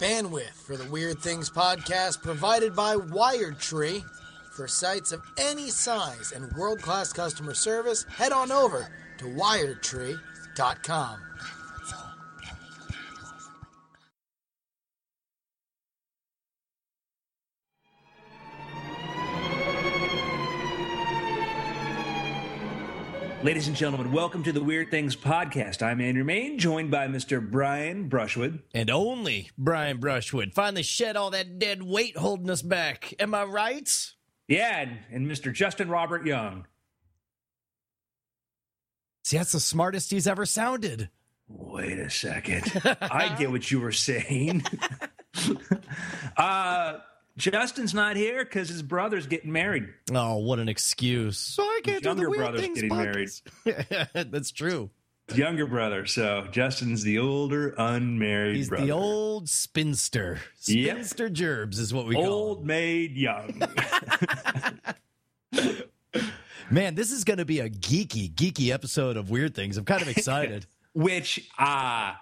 Bandwidth for the Weird Things podcast provided by Wired Tree. For sites of any size and world class customer service, head on over to wiredtree.com. Ladies and gentlemen, welcome to the Weird Things podcast. I'm Andrew Mayne, joined by Mr. Brian Brushwood. And only Brian Brushwood finally shed all that dead weight holding us back. Am I right? Yeah, and, and Mr. Justin Robert Young. See, that's the smartest he's ever sounded. Wait a second. I get what you were saying. uh, Justin's not here because his brother's getting married. Oh, what an excuse! So I can't His do younger the weird brother's things getting podcast. That's true. His younger brother, so Justin's the older unmarried He's brother. the old spinster. Yep. Spinster gerbs is what we call. old maid young. Man, this is going to be a geeky, geeky episode of Weird Things. I'm kind of excited. Which uh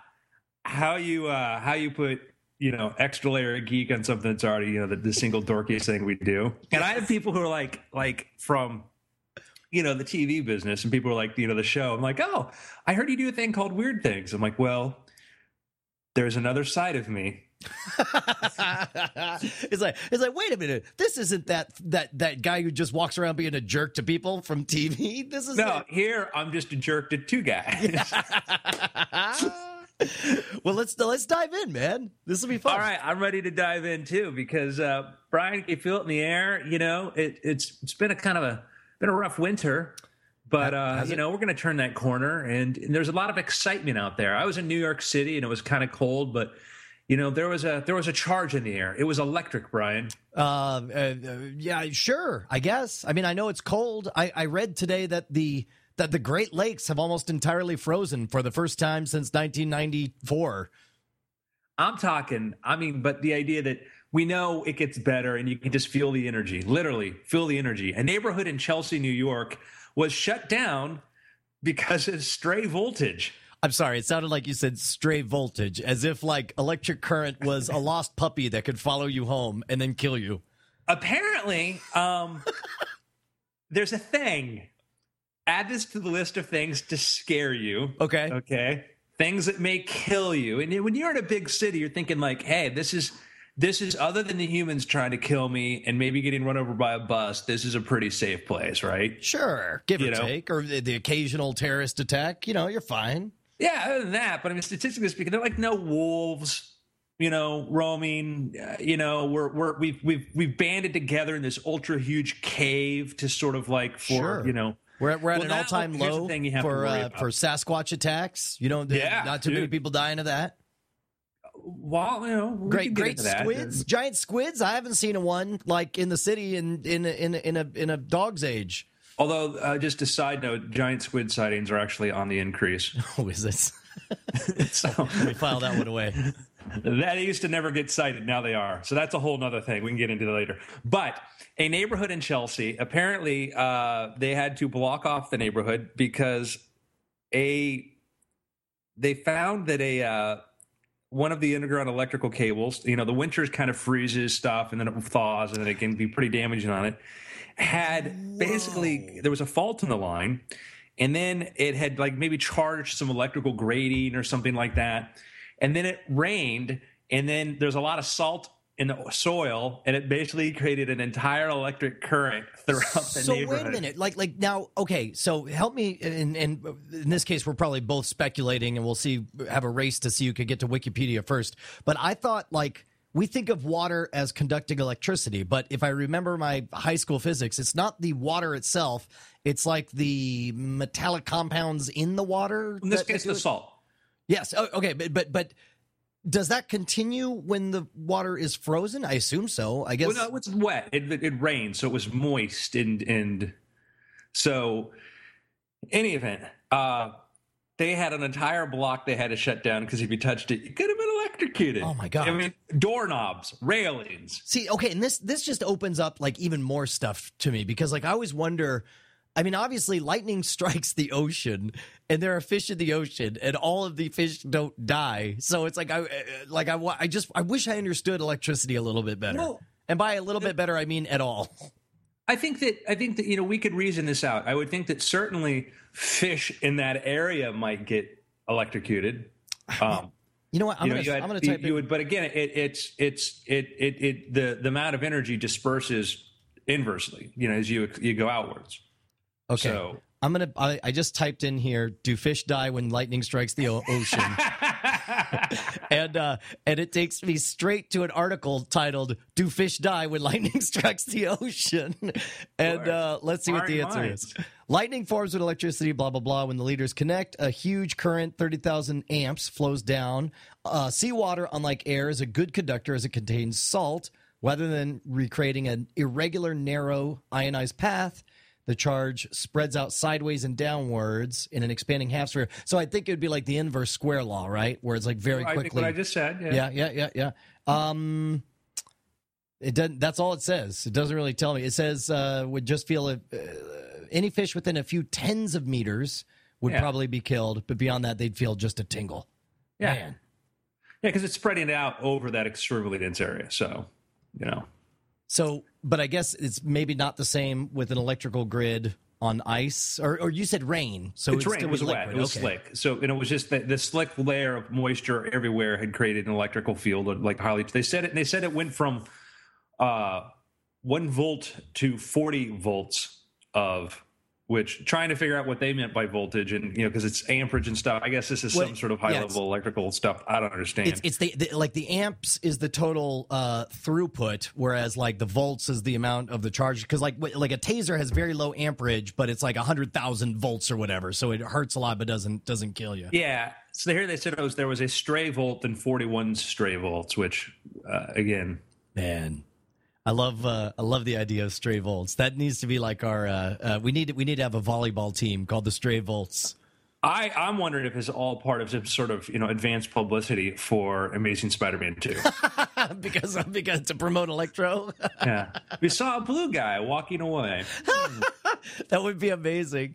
how you uh how you put you know extra layer of geek on something that's already you know the, the single dorkiest thing we do. And i have people who are like like from you know the tv business and people are like you know the show. I'm like oh i heard you do a thing called weird things. I'm like well there's another side of me. It's like it's like wait a minute. This isn't that that that guy who just walks around being a jerk to people from TV. This is no here i'm just a jerk to two guys well, let's let's dive in, man. This will be fun. All right, I'm ready to dive in too because uh, Brian, you feel it in the air. You know, it, it's it's been a kind of a been a rough winter, but uh, you know we're going to turn that corner, and, and there's a lot of excitement out there. I was in New York City, and it was kind of cold, but you know there was a there was a charge in the air. It was electric, Brian. Uh, uh, uh, yeah, sure. I guess. I mean, I know it's cold. I, I read today that the that the Great Lakes have almost entirely frozen for the first time since 1994. I'm talking. I mean, but the idea that we know it gets better, and you can just feel the energy, literally feel the energy. A neighborhood in Chelsea, New York, was shut down because of stray voltage. I'm sorry, it sounded like you said stray voltage, as if like electric current was a lost puppy that could follow you home and then kill you. apparently um there's a thing add this to the list of things to scare you Okay. okay things that may kill you and when you're in a big city you're thinking like hey this is this is other than the humans trying to kill me and maybe getting run over by a bus this is a pretty safe place right Sure, give You or know? take, or the, the occasional terrorist attack. You know, you're fine. yeah other than that but i mean statistically speaking they're like no wolves you know roaming uh, you know we're we're we've we've we've banded together in this ultra huge cave to sort of like for Sure. you know We're at, we're at Well, an all time low thing you have for uh, for Sasquatch attacks. You know, Yeah, not too many people dying of that. well you know we Great, great squids, giant squids. I haven't seen a one like in the city in in in in a in a dog's age. although uh, just a side note giant squid sightings are actually on the increase Oh, is it? so me file that one away. That used to never get cited. Now they are. So that's a whole other thing. We can get into that later. But a neighborhood in chelsea apparently uh, they had to block off the neighborhood because a they found that a uh, one of the underground electrical cables you know the winters kind of freezes stuff and then it thaws and then it can be pretty damaging on it had basically there was a fault in the line and then it had like maybe charged some electrical grating or something like that and then it rained and then there's a lot of salt in the soil and it basically created an entire electric current throughout the so neighborhood wait a minute, like like now, okay. So help me, and and in this case, we're probably both speculating, and we'll see have a race to see who could get to Wikipedia first. But I thought like. We think of water as conducting electricity, but if I remember my high school physics, it's not the water itself. It's like the metallic compounds in the water. in this case the it? salt Yes. Oh, okay. But, but but does that continue when the water is frozen? I assume so. I guess. Well, no, it's wet. It, it, it rained, so it was moist, and and so any event, uh, they had an entire block they had to shut down because if you touched it, you could have been electrocuted. Oh, my God. I mean, doorknobs, railings. See, okay, and this this just opens up like even more stuff to me because like I always wonder I mean, obviously, lightning strikes the ocean, and there are fish in the ocean, and all of the fish don't die. So it's like I, uh, like I, I just, I wish I understood electricity a little bit better. Well, and by a little bit better, I mean at all. I think that I think that you know we could reason this out. I would think that certainly fish in that area might get electrocuted. Um, You know what? I'm you know, gonna, you I'm gonna you- type you in. would, but again, it, it's it's it, it it the the amount of energy disperses inversely. You know, as you you go outwards. Okay, So I'm gonna. I, I just typed in here. Do fish die when lightning strikes the ocean? and uh, and it takes me straight to an article titled "Do fish die when lightning strikes the ocean?" and uh, let's see what the answer is. Lightning forms with electricity, blah blah blah. When the leaders connect, a huge current, thirty thousand amps, flows down. Uh, seawater, unlike air, is a good conductor as it contains salt. Rather than recreating an irregular, narrow ionized path, the charge spreads out sideways and downwards in an expanding half sphere. So I think it would be like the inverse square law, right? Where it's like very I think quickly. what I just said. Yeah. yeah, yeah, yeah, yeah. Um, it doesn't. That's all it says. It doesn't really tell me. It says uh, would just feel if, uh, any fish within a few tens of meters would Yeah. probably be killed, but beyond that, they'd feel just a tingle. Yeah. Man. Yeah, because it's spreading out over that extremely dense area. So, you know, So, but I guess it's maybe not the same with an electrical grid on ice, or or you said rain. So it's it'd rain. It was be wet. It was okay. slick. So, and it was just that the slick layer of moisture everywhere had created an electrical field, like highly. They said it. They said it went from uh, one volt to forty volts of. Which trying to figure out what they meant by voltage and you know because it's amperage and stuff. I guess this is Well, some sort of high yeah, level electrical stuff. I don't understand. It's, it's the, the like the amps is the total uh, throughput, whereas like the volts is the amount of the charge. Because like like a taser has very low amperage, but it's like hundred thousand volts or whatever, so it hurts a lot but doesn't doesn't kill you. Yeah. So here they said it was there was a stray volt and 41 stray volts, which uh, again, Man, I love uh, I love the idea of stray volts. That needs to be like our uh, uh, we need we need to have a volleyball team called the Stray Volts. I I'm wondering if it's all part of some sort of you know advanced publicity for Amazing Spider-Man 2. because because to promote electro, yeah. We saw a blue guy walking away. that would be amazing.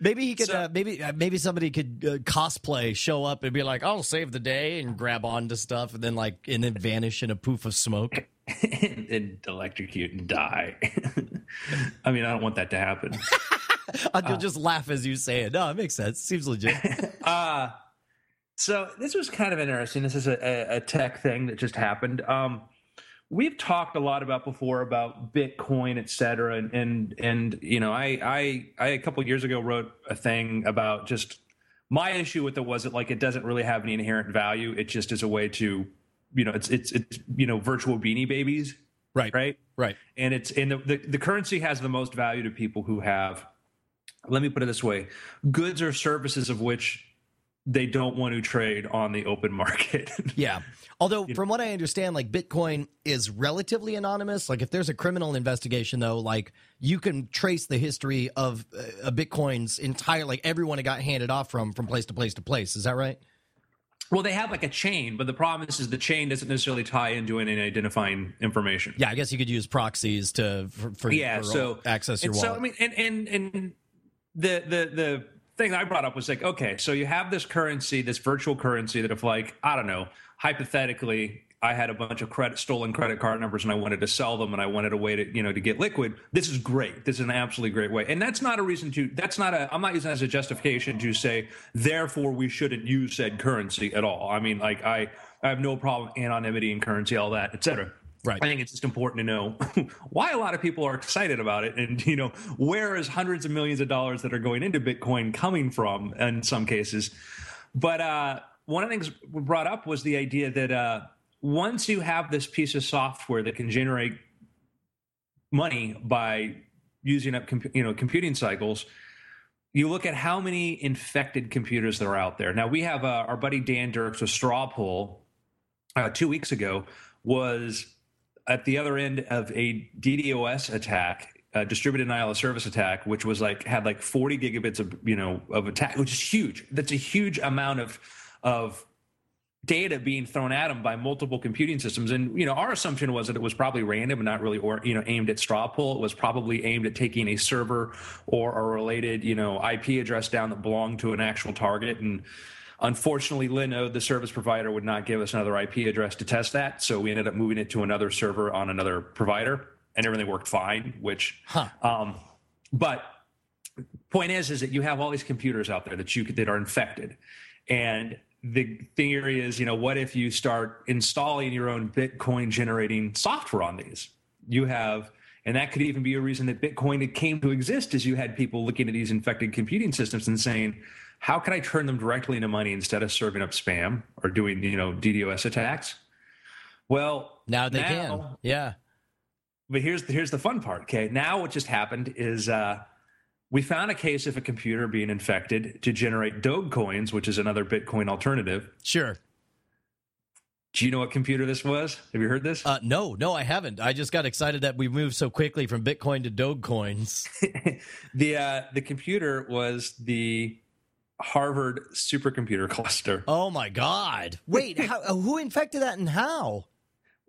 Maybe he could. So- uh, maybe uh, maybe somebody could uh, cosplay, show up, and be like, "I'll save the day," and grab onto stuff, and then like and then vanish in a poof of smoke. and, and electrocute and die. I mean, I don't want that to happen. Uh, You'll just laugh as you say it. No, it makes sense. Seems legit. Uh, so this was kind of interesting. This is a, a, a tech thing that just happened. Um, we've talked a lot about before about Bitcoin, et cetera, and and, and you know, I, I I a couple years ago wrote a thing about just my issue with it was that like it doesn't really have any inherent value. It just is a way to, you know, it's it's it's you know virtual beanie babies, right. right? Right. and it's and the, the, the currency has the most value to people who have let me put it this way goods or services of which they don't want to trade on the open market Yeah. Although, from what I understand, like Bitcoin is relatively anonymous. Like, if there's a criminal investigation, though, like you can trace the history of uh, Bitcoin's entire, like everyone it got handed off from, from place to place to place. Is that right? well they have like a chain but the problem is, is the chain doesn't necessarily tie into any identifying information Yeah, I guess you could use proxies to for, for yeah for so access your wallet. so i mean and and and the the the thing i brought up was like okay so you have this currency this virtual currency that if like i don't know hypothetically i had a bunch of credit stolen credit card numbers and i wanted to sell them and i wanted a way to you know to get liquid this is great. This is an absolutely great way. And that's not a reason to that's not a i'm not using that as a justification to say therefore we shouldn't use said currency at all. I mean like i i have no problem anonymity and currency all that etc Right. I think it's just important to know why a lot of people are excited about it, and you know where is hundreds of millions of dollars that are going into Bitcoin coming from in some cases. But uh, one of the things brought up was the idea that uh, once you have this piece of software that can generate money by using up you know computing cycles you look at how many infected computers there are out there now we have uh, our buddy dan dirks with straw poll uh, two weeks ago was at the other end of a DDoS attack, a distributed denial of service attack, which was like had like 40 gigabits of you know of attack, which is huge. That's a huge amount of of data being thrown at them by multiple computing systems. And you know our assumption was that it was probably random and not really or you know aimed at straw poll it was probably aimed at taking a server or a related you know ip address down that belonged to an actual target. And unfortunately linode the service provider would not give us another ip address to test that so we ended up moving it to another server on another provider and everything worked fine which Huh. um, but point is is that you have all these computers out there that you could, that are infected and the theory is you know what if you start installing your own bitcoin generating software on these you have and that could even be a reason that bitcoin came to exist is you had people looking at these infected computing systems and saying how can i turn them directly into money instead of serving up spam or doing you know ddos attacks well Now they can. Yeah. but here's here's the fun part. Okay, now what just happened is uh, we found a case of a computer being infected to generate Dogecoins, which is another Bitcoin alternative. Sure. Do you know what computer this was? Have you heard this? Uh, no, no, I haven't. I just got excited that we moved so quickly from Bitcoin to Dogecoins. the uh, the computer was the Harvard supercomputer cluster. Oh my God! Wait, how, uh, who infected that and how?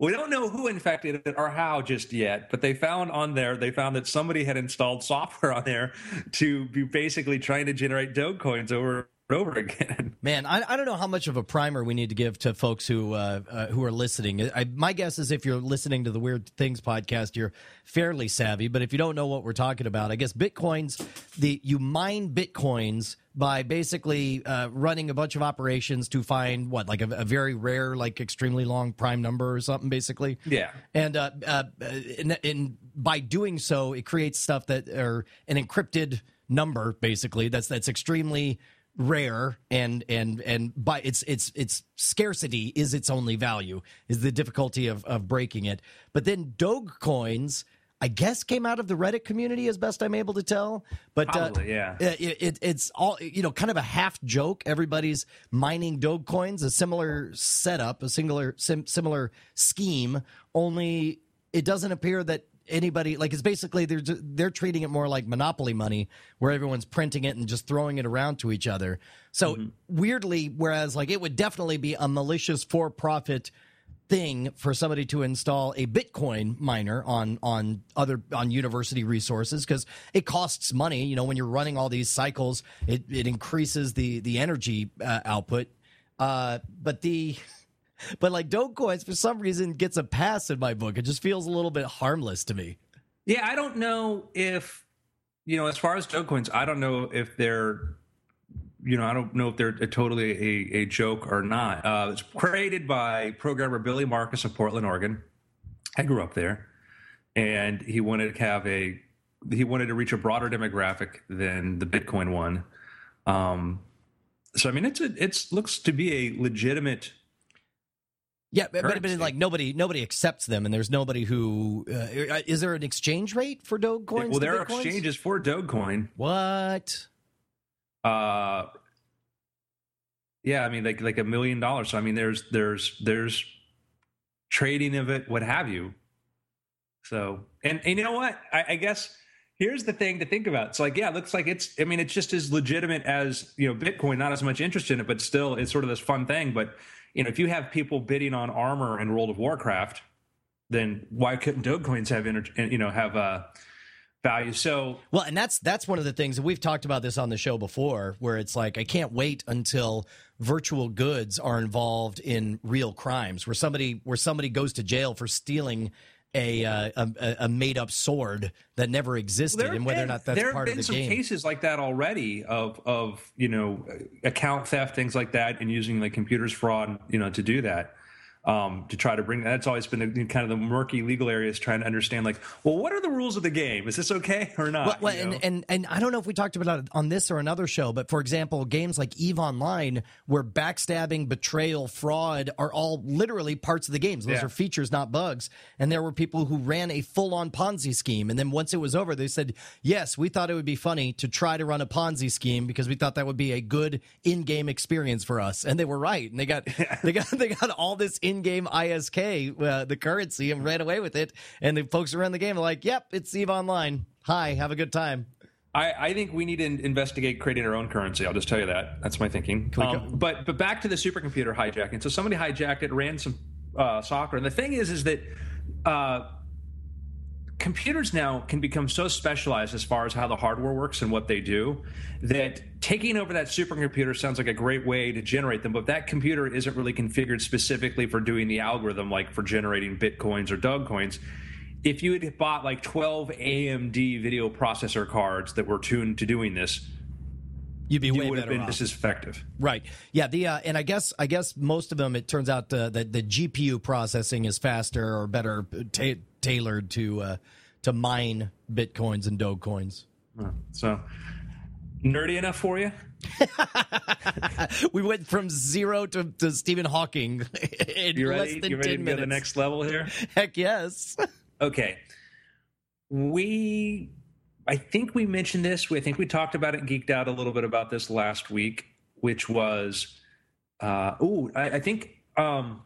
We don't know who infected it or how just yet, but they found on there, they found that somebody had installed software on there to be basically trying to generate Dogecoins over and over again. Man, I, I don't know how much of a primer we need to give to folks who uh, uh, who are listening. I, my guess is if you're listening to the Weird Things podcast, you're fairly savvy. But if you don't know what we're talking about, I guess bitcoins the you mine bitcoins by basically uh, running a bunch of operations to find what like a, a very rare, like extremely long prime number or something, basically. Yeah. And uh, uh, and, and by doing so, it creates stuff that are an encrypted number, basically. That's that's extremely rare and and and by its its its scarcity is its only value is the difficulty of of breaking it. But then dogecoins i guess came out of the reddit community as best i'm able to tell. But Probably, uh, yeah. it, it, it's all you know kind of a half joke. Everybody's mining dogecoins a similar setup a singular sim, similar scheme only it doesn't appear that anybody like it's basically they're they're treating it more like monopoly money where everyone's printing it and just throwing it around to each other. So weirdly whereas like it would definitely be a malicious for profit thing for somebody to install a bitcoin miner on on other on university resources because it costs money. You know when you're running all these cycles it, it increases the the energy uh, output. Uh but the but like Dogecoins for some reason gets a pass in my book. It just feels a little bit harmless to me. Yeah, I don't know if you know, as far as Dogecoins, I don't know if they're you know, I don't know if they're a totally a, a joke or not. Uh, it's created by programmer Billy Markus of Portland, Oregon. I grew up there, and he wanted to have a he wanted to reach a broader demographic than the Bitcoin one. Um, so I mean, it's a looks to be a legitimate Yeah, but, but, but like nobody nobody accepts them, and there's nobody who uh, is there an exchange rate for Dogecoins? well, there are Bitcoins? exchanges for Dogecoin. What? uh yeah i mean like like a million dollars so i mean there's there's there's trading of it what have you so and, and you know what I, I guess here's the thing to think about it's like yeah it looks like it's i mean it's just as legitimate as you know bitcoin not as much interest in it but still it's sort of this fun thing but you know if you have people bidding on armor in world of warcraft then why couldn't dogecoins have inter- you know have uh value? So Well, and that's that's one of the things that we've talked about this on the show before, where it's like I can't wait until virtual goods are involved in real crimes, where somebody where somebody goes to jail for stealing a uh, a, a made up sword that never existed, There and whether or have not been- that's there have been some cases like that already of of you know account theft things like that and using like computers fraud you know to do that um, to try to bring that's always been the, kind of the murky legal areas trying to understand like well what are the rules of the game is this okay or not Well, well, and, and and I don't know if we talked about it on this or another show, but for example, games like Eve Online, where backstabbing, betrayal, fraud are all literally parts of the games. Those Yeah. are features, not bugs. And there were people who ran a full-on Ponzi scheme, and then once it was over, they said, "Yes, we thought it would be funny to try to run a Ponzi scheme because we thought that would be a good in-game experience for us." And they were right, and they got they got they got all this in-game ISK, uh, the currency, and ran away with it. And the folks who ran the game are like, "Yep, it's Eve Online." Hi, have a good time. I, I, think we need to investigate creating our own currency. I'll just tell you that. That's my thinking. Um, but but back to the supercomputer hijacking. So somebody hijacked it, ran some uh, soccer, and the thing is, is that uh, computers now can become so specialized as far as how the hardware works and what they do that taking over that supercomputer sounds like a great way to generate them. But that computer isn't really configured specifically for doing the algorithm, like for generating bitcoins or Dogecoins if you had bought like 12 AMD video processor cards that were tuned to doing this, you'd be you way would better have been off. just as effective. Right. Yeah. The uh, and I guess I guess most of them it turns out uh, that the GPU processing is faster or better ta- tailored to uh, to mine bitcoins and dogecoins. So nerdy enough for you? we went from zero to, to Stephen Hawking in you less ready? than you ready 10 to minutes. go to the next level here? Heck yes. Okay. We, I think we mentioned this. We I think we talked about it, geeked out a little bit about this last week, which was, uh, oh, I, I think, um,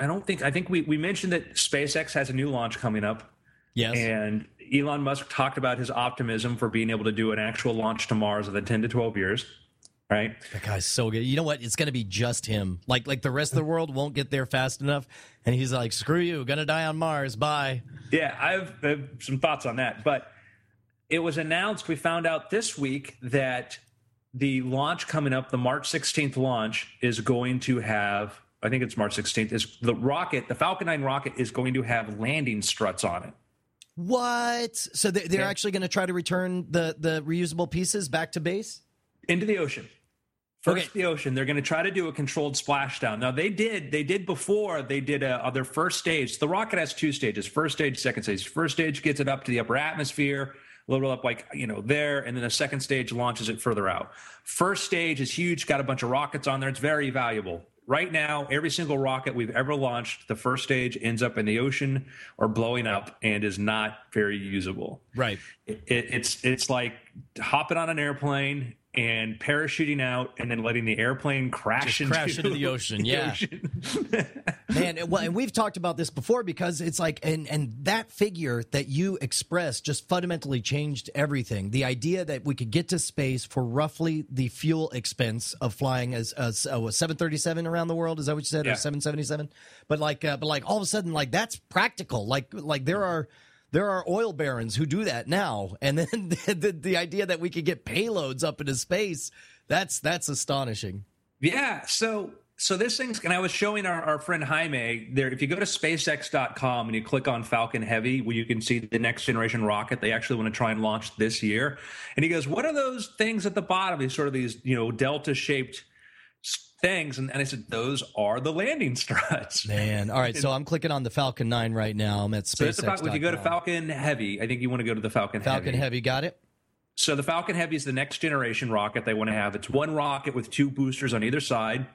I don't think, I think we, we mentioned that SpaceX has a new launch coming up. Yes. And Elon Musk talked about his optimism for being able to do an actual launch to Mars within 10 to 12 years. Right. That guy's so good. You know what? It's going to be just him. Like like the rest of the world won't get there fast enough, and he's like, "Screw you, gonna die on Mars. Bye." Yeah, I've, I have some thoughts on that. But it was announced, we found out this week that the launch coming up, the March 16th launch, is going to have, I think it's March 16th, is the rocket, the Falcon 9 rocket is going to have landing struts on it. What? So they- they're Yeah. actually going to try to return the the reusable pieces back to base? into the ocean. First, Okay. the ocean. They're going to try to do a controlled splashdown. Now, they did. They did before. They did a, uh, their first stage. The rocket has two stages: first stage, second stage. First stage gets it up to the upper atmosphere, a little up like you know there, and then the second stage launches it further out. First stage is huge. Got a bunch of rockets on there. It's very valuable. Right now, every single rocket we've ever launched, the first stage ends up in the ocean or blowing up and is not very usable Right. it, it's it's like hopping on an airplane and parachuting out and then letting the airplane crash, Just crash into the ocean, yeah. Man, and- well, and we've talked about this before because it's like, and and that figure that you expressed just fundamentally changed everything. The idea that we could get to space for roughly the fuel expense of flying as as oh, a seven thirty seven around the world is that what you said Yeah. or seven seventy seven? But like, uh, but like all of a sudden, like that's practical. Like like there are. There are oil barons who do that now, and then the, the, the idea that we could get payloads up into space—that's that's astonishing. Yeah. So so this thing's and I was showing our, our friend Jaime there. If you go to SpaceX.com and you click on Falcon Heavy, where you can see the next generation rocket they actually want to try and launch this year. And he goes, "What are those things at the bottom? These sort of these you know delta shaped things." And, and I said, "Those are the landing struts." Man, all right. So I'm clicking on the Falcon 9 right now. I'm at So that's the, if you go to Falcon Heavy, I think you want to go to the Falcon, Falcon Heavy. Heavy, got it? So the Falcon Heavy is the next generation rocket they want to have. It's one rocket with two boosters on either side.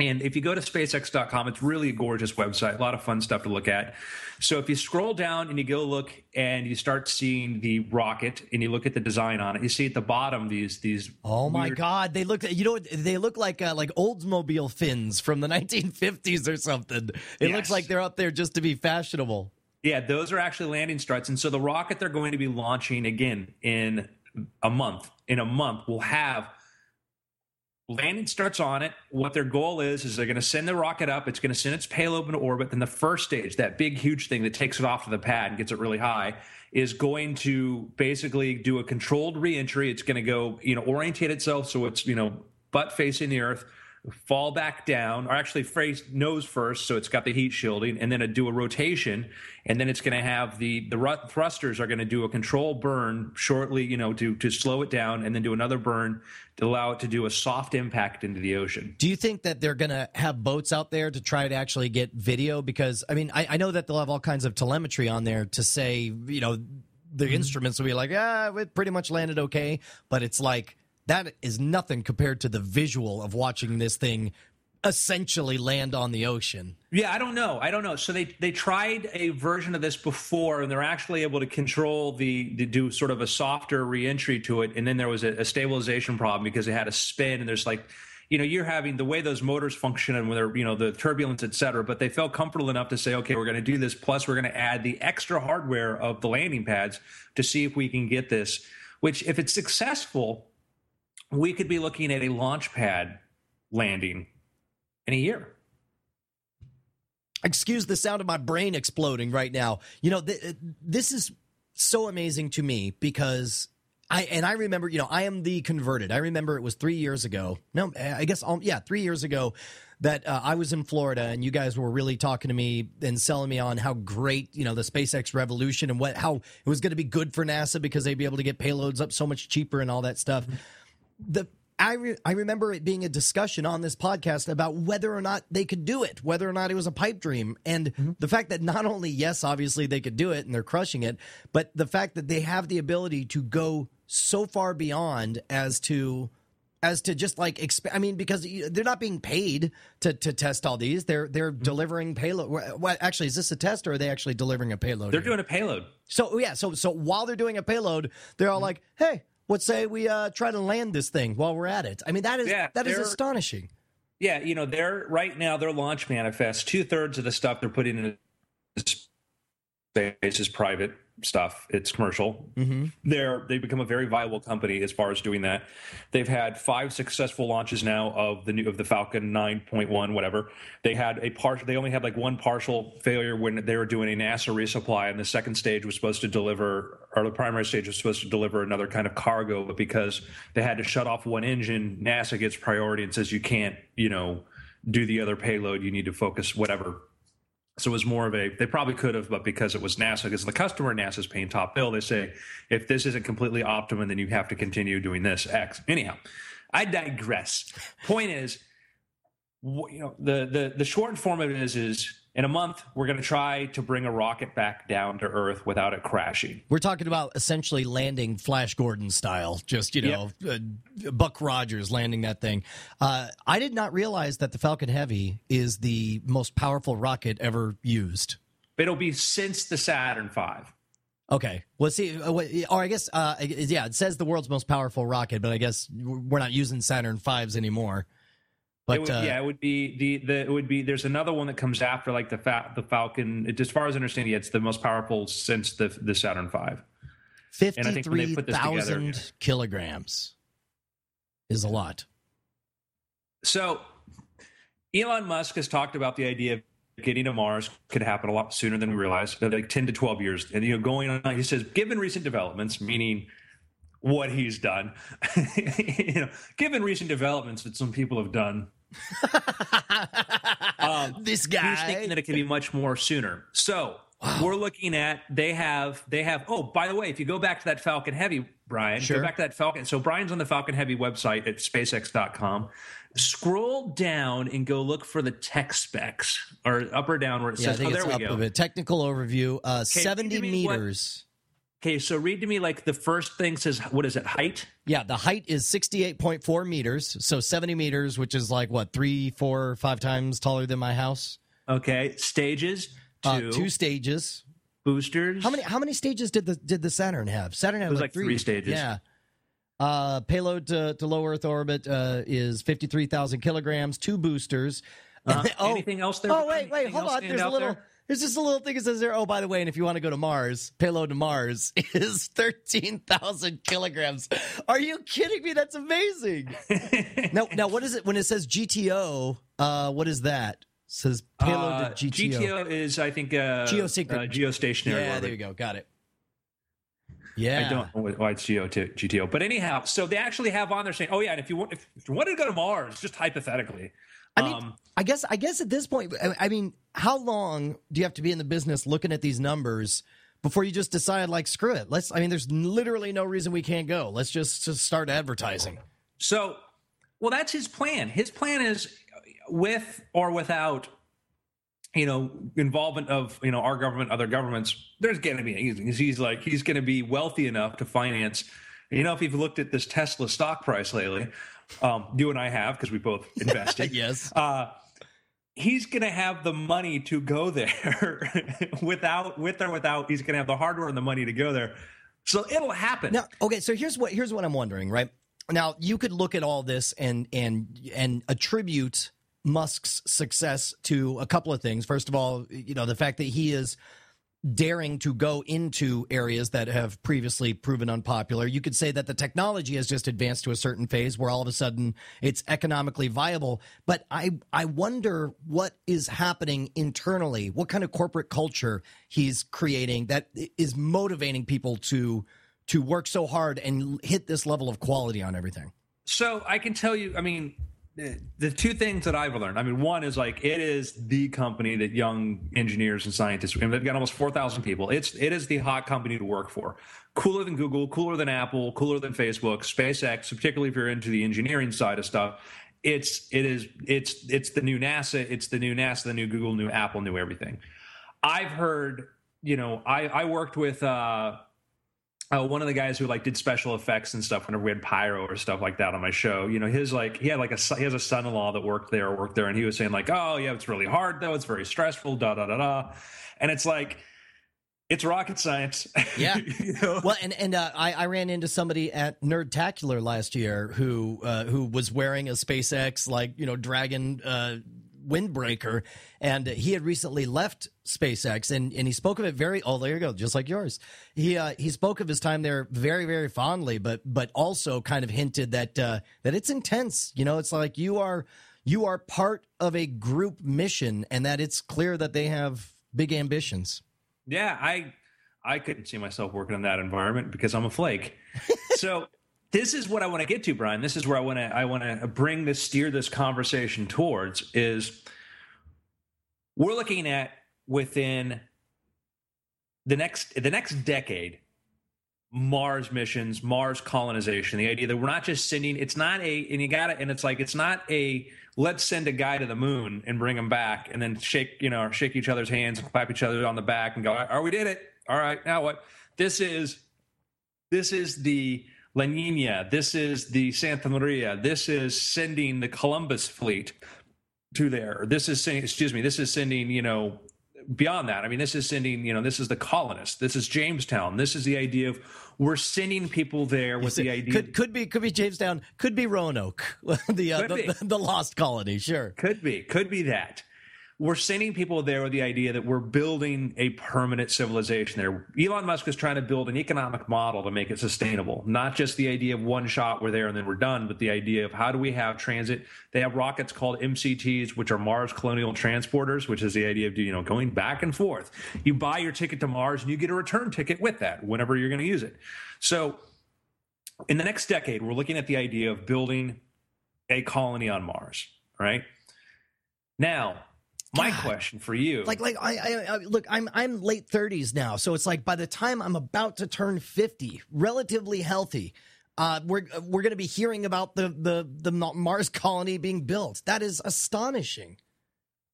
And if you go to spacex.com, it's really a gorgeous website, a lot of fun stuff to look at. So if you scroll down and you go look and you start seeing the rocket and you look at the design on it, you see at the bottom these these Oh my weird- God! They look, you know, what? they look like uh, like Oldsmobile fins from the 1950s or something. It looks like they're up there just to be fashionable. Yeah, those are actually landing struts. And so the rocket they're going to be launching again in a month. In a month, we'll have landing struts on it. What their goal is is they're going to send the rocket up. It's going to send its payload into orbit. Then the first stage, that big huge thing that takes it off to the pad and gets it really high, is going to basically do a controlled reentry. It's going to go, you know, orientate itself so it's you know butt facing the Earth. Fall back down, or actually face nose first, so it's got the heat shielding, and then do a rotation, and then it's going to have the the ru- thrusters are going to do a control burn shortly, you know, to to slow it down, and then do another burn to allow it to do a soft impact into the ocean. Do you think that they're going to have boats out there to try to actually get video? Because I mean, I, I know that they'll have all kinds of telemetry on there to say, you know, the instruments will be like, ah, it pretty much landed okay, but it's like that is nothing compared to the visual of watching this thing essentially land on the ocean. Yeah, I don't know. I don't know. So they they tried a version of this before, and they're actually able to control the, the do sort of a softer reentry to it. And then there was a, a stabilization problem because it had a spin, and there's like, you know, you're having the way those motors function and whether you know the turbulence, et cetera. But they felt comfortable enough to say, okay, we're going to do this. Plus, we're going to add the extra hardware of the landing pads to see if we can get this which, if it's successful, we could be looking at a launch pad landing in a year. Excuse the sound of my brain exploding right now. You know, th- this is so amazing to me because I and I remember, you know, I am the converted. I remember it was three years ago. No, I guess, um, yeah, three years ago that uh, I was in Florida and you guys were really talking to me and selling me on how great, you know, the SpaceX revolution and what how it was going to be good for NASA because they'd be able to get payloads up so much cheaper and all that stuff. The I re- I remember it being a discussion on this podcast about whether or not they could do it, whether or not it was a pipe dream, and mm-hmm. the fact that not only yes, obviously they could do it and they're crushing it, but the fact that they have the ability to go so far beyond as to as to just like exp- I mean because they're not being paid to to test all these they're they're mm-hmm. delivering payload what actually is this a test or are they actually delivering a payload they're here? doing a payload so yeah so so while they're doing a payload they're all mm-hmm. like hey what say we uh, try to land this thing while we're at it. I mean that is yeah, that is astonishing. Yeah you know they're right now their launch manifest two thirds of the stuff they're putting in space is private stuff. It's commercial. Mm-hmm. They're they've become a very viable company as far as doing that. They've had five successful launches now of the new of the Falcon 9.1, whatever. They had a partial. They only had like one partial failure when they were doing a NASA resupply, and the second stage was supposed to deliver, or the primary stage was supposed to deliver another kind of cargo, but because they had to shut off one engine, NASA gets priority and says you can't, you know, do the other payload. You need to focus whatever so it was more of a, they probably could have, but because it was NASA, because the customer NASA's paying top bill, they say, if this isn't completely optimum, then you have to continue doing this X. Anyhow, I digress. Point is, you know, the, the, the short form of it is, is in a month, we're going to try to bring a rocket back down to Earth without it crashing. We're talking about essentially landing Flash Gordon style, just, you know, yep. uh, Buck Rogers landing that thing. Uh, I did not realize that the Falcon Heavy is the most powerful rocket ever used. It'll be since the Saturn V. Okay. Well, see, uh, or I guess, uh, yeah, it says the world's most powerful rocket, but I guess we're not using Saturn Fives anymore. But would, uh, yeah, it would be the the it would be. There's another one that comes after like the fa- the Falcon. It, as far as I understand, it's the most powerful since the the Saturn V. Fifty three thousand kilograms is a lot. So, Elon Musk has talked about the idea of getting to Mars could happen a lot sooner than we realize, like ten to twelve years. And you know, going on, he says, given recent developments, meaning what he's done. you know, given recent developments that some people have done, um, this guy he's thinking that it could be much more sooner. So wow. we're looking at they have they have. Oh, by the way, if you go back to that Falcon Heavy, Brian, sure. go back to that Falcon. So Brian's on the Falcon Heavy website at SpaceX.com. Scroll down and go look for the tech specs, or up or down where it yeah, says. oh, there we go. Technical overview. Uh, Seventy meters. What, Okay, so read to me like the first thing says what is it? Height? Yeah, the height is sixty-eight point four meters, so seventy meters, which is like what three, four, five times taller than my house. Okay, stages uh, two, uh, two stages, boosters. How many? How many stages did the did the Saturn have? Saturn had like, like, three, three stages. Yeah. Uh, payload to, to low Earth orbit uh, is fifty three thousand kilograms. Two boosters. Uh, oh, anything else there? Oh wait, wait, hold on. There's a little. There? There's just a little thing that says there. Oh, by the way, and if you want to go to Mars, payload to Mars is thirteen thousand kilograms. Are you kidding me? That's amazing. now, now, what is it when it says GTO? Uh, what is that? It says payload uh, to GTO. GTO is, I think, uh, uh, geostationary. Yeah, orbit. there you go. Got it. Yeah, I don't know why it's GO to GTO, but anyhow, so they actually have on there saying, "Oh yeah, and if you want, if, if you wanted to go to Mars, just hypothetically." I mean, um, I guess, I guess at this point, I mean, how long do you have to be in the business looking at these numbers before you just decide like screw it let's i mean there's literally no reason we can't go. Let's just, just start advertising. So well that's his plan. His plan is with or without you know involvement of you know our government other governments there's going to be he's, he's like he's going to be wealthy enough to finance. You know if you've looked at this tesla stock price lately um, you and i have because we both invested. Yes. Uh, he's going to have the money to go there without with or without he's going to have the hardware and the money to go there. So it'll happen. Now okay so here's what here's what i'm wondering right? Now you could look at all this and and and attribute musk's success to a couple of things. First of all you know the fact that he is daring to go into areas that have previously proven unpopular. You could say that the technology has just advanced to a certain phase where all of a sudden it's economically viable. But I, I wonder what is happening internally, what kind of corporate culture he's creating that is motivating people to to work so hard and hit this level of quality on everything. So I can tell you, I mean, the two things that I've learned. I mean, one is like it is the company that young engineers and scientists. I mean, they've got almost four thousand people. It's it is the hot company to work for. Cooler than Google, cooler than Apple, cooler than Facebook, SpaceX. Particularly if you're into the engineering side of stuff, it's it is it's it's the new NASA. It's the new NASA, the new Google, new Apple, new everything. I've heard. You know, I I worked with. uh uh, one of the guys who like did special effects and stuff whenever we had pyro or stuff like that on my show you know his like he had like a he has a son-in-law that worked there or worked there and he was saying like oh yeah it's really hard though it's very stressful da da da da and it's like it's rocket science. Yeah. you know? Well, and and uh, I, I ran into somebody at Nerdtacular last year who uh, who was wearing a SpaceX like you know Dragon uh, windbreaker, and he had recently left SpaceX, and, and he spoke of it very. Oh, there you go, just like yours. He uh, he spoke of his time there very very fondly, but but also kind of hinted that uh, that it's intense. You know, it's like you are you are part of a group mission, and that it's clear that they have big ambitions. Yeah, I I couldn't see myself working in that environment because I'm a flake. so this is what I want to get to, Brian. This is where I want to I want to bring this steer this conversation towards is we're looking at within the next the next decade Mars missions, Mars colonization, the idea that we're not just sending it's not a and you got it and it's like it's not a let's send a guy to the moon and bring him back and then shake, you know, shake each other's hands and clap each other on the back and go, "Are we did it. All right, now what?" This is this is the La Nina. This is the Santa Maria. This is sending the Columbus fleet to there. This is saying, excuse me, this is sending, you know, beyond that. I mean, this is sending, you know, this is the colonists. This is Jamestown. This is the idea of we're sending people there with the idea. Could, could be, could be Jamestown. Could be Roanoke, the, uh, the, the, the lost colony. Sure. Could be. Could be that we're sending people there with the idea that we're building a permanent civilization there. Elon Musk is trying to build an economic model to make it sustainable, not just the idea of one shot, we're there and then we're done, but the idea of how do we have transit? They have rockets called MCTs, which are Mars Colonial Transporters, which is the idea of you know going back and forth. You buy your ticket to Mars and you get a return ticket with that whenever you're going to use it. So in the next decade, we're looking at the idea of building a colony on Mars, right? Now, my God. question for you, like, like I, I, I, look, I'm I'm late 30s now, so it's like by the time I'm about to turn 50, relatively healthy, uh, we're we're going to be hearing about the the the Mars colony being built. That is astonishing.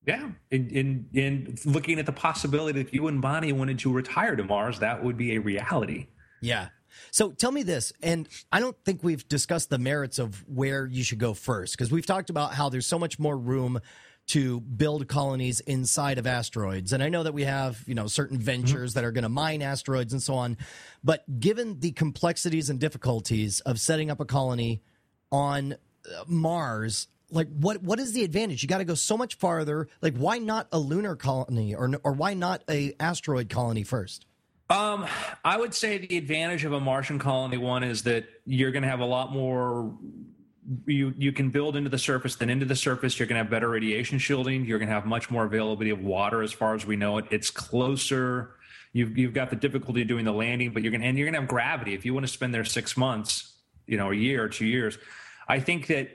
Yeah, in in, in looking at the possibility that you and Bonnie wanted to retire to Mars, that would be a reality. Yeah. So tell me this, and I don't think we've discussed the merits of where you should go first because we've talked about how there's so much more room to build colonies inside of asteroids. And I know that we have, you know, certain mm-hmm. ventures mm-hmm. that are going to mine asteroids and so on. But given the complexities and difficulties of setting up a colony on uh, Mars, like what what is the advantage? You got to go so much farther. Like why not a lunar colony or or why not a asteroid colony first? Um, I would say the advantage of a Martian colony one is that you're going to have a lot more you you can build into the surface then into the surface you're going to have better radiation shielding you're going to have much more availability of water as far as we know it. It's closer you've you've got the difficulty of doing the landing but you're going to and you're going to have gravity. If you want to spend there 6 months you know a year or 2 years i think that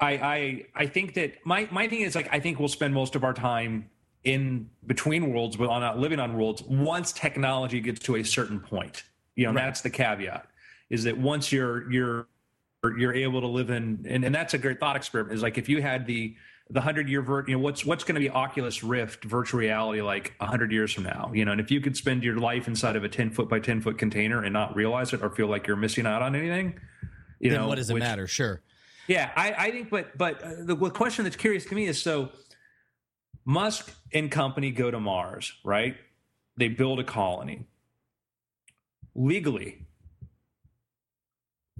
i i i think that my my thing is like i think we'll spend most of our time in between worlds but on not living on worlds once technology gets to a certain point. You know right. that's the caveat is that once you're you're you're able to live in and, and that's a great thought experiment is like if you had the the hundred year vert you know what's what's going to be oculus rift virtual reality like a hundred years from now? You know and if you could spend your life inside of a 10 foot by 10 foot container and not realize it or feel like you're missing out on anything you then know what does it which, matter? Sure. Yeah i i think but but uh, the, the question that's curious to me is so musk and company go to mars right? They build a colony. Legally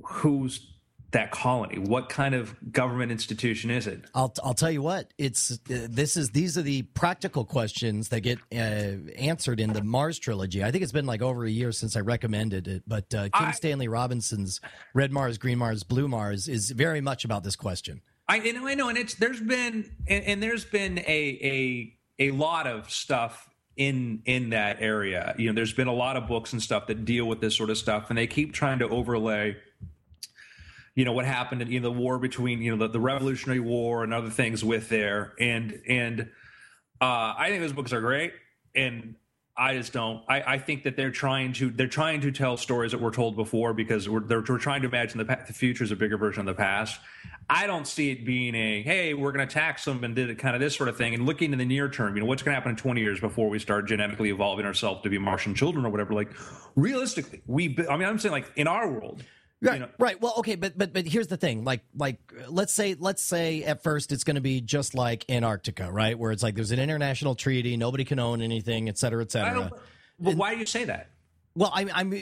who's that colony? What kind of government institution is it? I'll I'll tell you what. It's uh, this is these are the practical questions that get uh, answered in the Mars trilogy. I think it's been like over a year since I recommended it, but uh, Kim I- Stanley Robinson's Red Mars, Green Mars, Blue Mars is very much about this question. I you know I know, and it's there's been and, and there's been a a a lot of stuff in in that area. You know, there's been a lot of books and stuff that deal with this sort of stuff, and they keep trying to overlay. You know what happened in you know, the war between you know the, the Revolutionary War and other things with there, and and uh, I think those books are great, and I just don't. I, I think that they're trying to they're trying to tell stories that were told before because we're they're, we're trying to imagine the, the future is a bigger version of the past. I don't see it being a hey we're going to tax them and did it kind of this sort of thing and looking in the near term. You know what's going to happen in twenty years before we start genetically evolving ourselves to be Martian children or whatever. Like realistically, we I mean I'm saying like in our world. Right, You know, right. Well, okay, but but but here's the thing. Like like let's say let's say at first it's going to be just like Antarctica, right? Where it's like there's an international treaty, nobody can own anything, et cetera, et cetera. But why do you say that? Well, I, I'm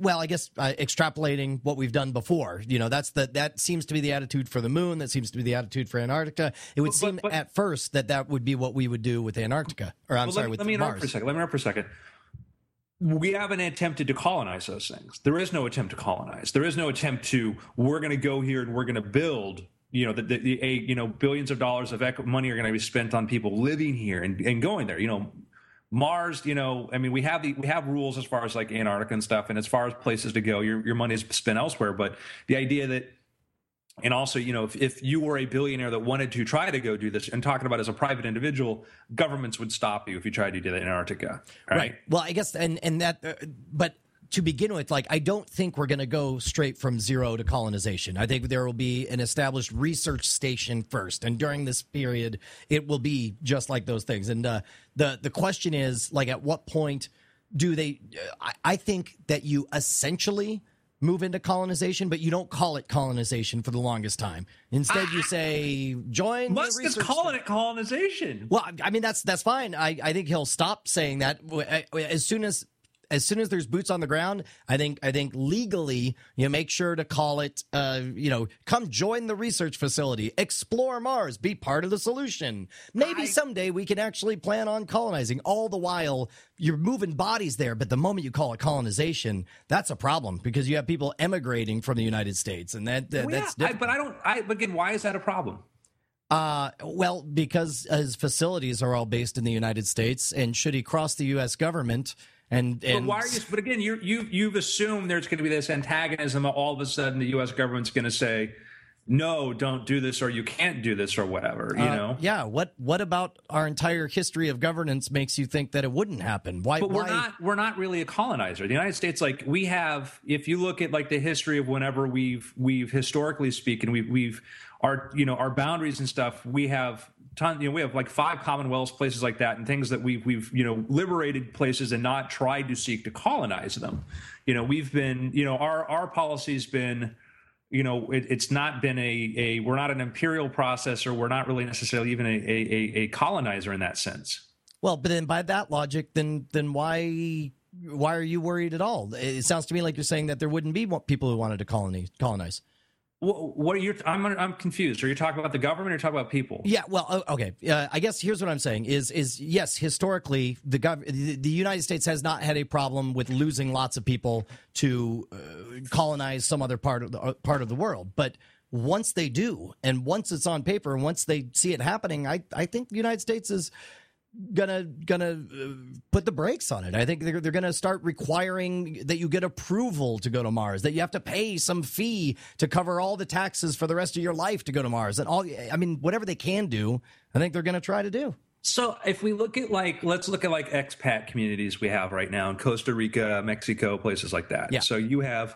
well. I guess uh, extrapolating what we've done before. You know, that's the that seems to be the attitude for the moon. That seems to be the attitude for Antarctica. It would But- seem but- at first that that would be what we would do with Antarctica, or I'm Well, sorry, let, me- with let me interrupt for a second. Let me interrupt for a second. We haven't attempted to colonize those things. There is no attempt to colonize. There is no attempt to. We're going to go here and we're going to build. You know, the, the, the a, you know billions of dollars of ec- money are going to be spent on people living here and, and going there. You know, Mars. You know, I mean, we have the we have rules as far as like Antarctica and stuff, and as far as places to go, your your money is spent elsewhere. But the idea that and also, you know, if, if you were a billionaire that wanted to try to go do this and talking about as a private individual, governments would stop you if you tried to do that in Antarctica. Right. Right. Well, I guess, and and that, uh, but to begin with, like, I don't think we're going to go straight from zero to colonization. I think there will be an established research station first, and during this period, it will be just like those things. And uh, the the question is, like, at what point do they? Uh, I, I think that you essentially move into colonization, but you don't call it colonization for the longest time. Instead, you say join. Musk is calling it colonization. well, I mean that's that's fine. I, I think he'll stop saying that as soon as as soon as there's boots on the ground. I think I think legally you make sure to call it. Uh, you know, come join the research facility, explore Mars, be part of the solution. Maybe I- someday we can actually plan on colonizing. All the while you're moving bodies there, but the moment you call it colonization, that's a problem because you have people emigrating from the United States, and that, that Well, yeah, that's I, different. but I don't. I but again, why is that a problem? Uh, well, because his facilities are all based in the United States, and should he cross the U.S. government and But why are you? But again, you you you've assumed there's going to be this antagonism. All of a sudden, the U.S. government's going to say, "No, don't do this," or "You can't do this," or whatever. You uh, know. yeah, what what about our entire history of governance makes you think that it wouldn't happen? Why? But we're why- not we're not really a colonizer. The United States, like we have, if you look at like the history of whenever we've we've historically speaking, we've we've our you know our boundaries and stuff, we have ton you know we have like five commonwealths, places like that, and things that we've we've you know liberated places and not tried to seek to colonize them. You know, we've been you know our our policy's been you know it, it's not been a, a we're not an imperial process or we're not really necessarily even a, a, a- colonizer in that sense Well, but then by that logic, then then why why are you worried at all? It sounds to me like you're saying that there wouldn't be people who wanted to colonize. colonize. What, are you? I'm I'm confused. Are you talking about the government or are you talking about people? Yeah, well, okay. Uh, I guess here's what I'm saying: is is yes, historically, the, gov- the United States has not had a problem with losing lots of people to uh, colonize some other part of the uh, part of the world, but once they do, and once it's on paper, and once they see it happening, I I think the United States is gonna gonna uh, put the brakes on it. I think they're they're gonna start requiring that you get approval to go to Mars, that you have to pay some fee to cover all the taxes for the rest of your life to go to Mars, and all. I mean, whatever they can do, I think they're gonna try to do. So if we look at like, let's look at like expat communities we have right now in Costa Rica, Mexico, places like that. Yeah. So you have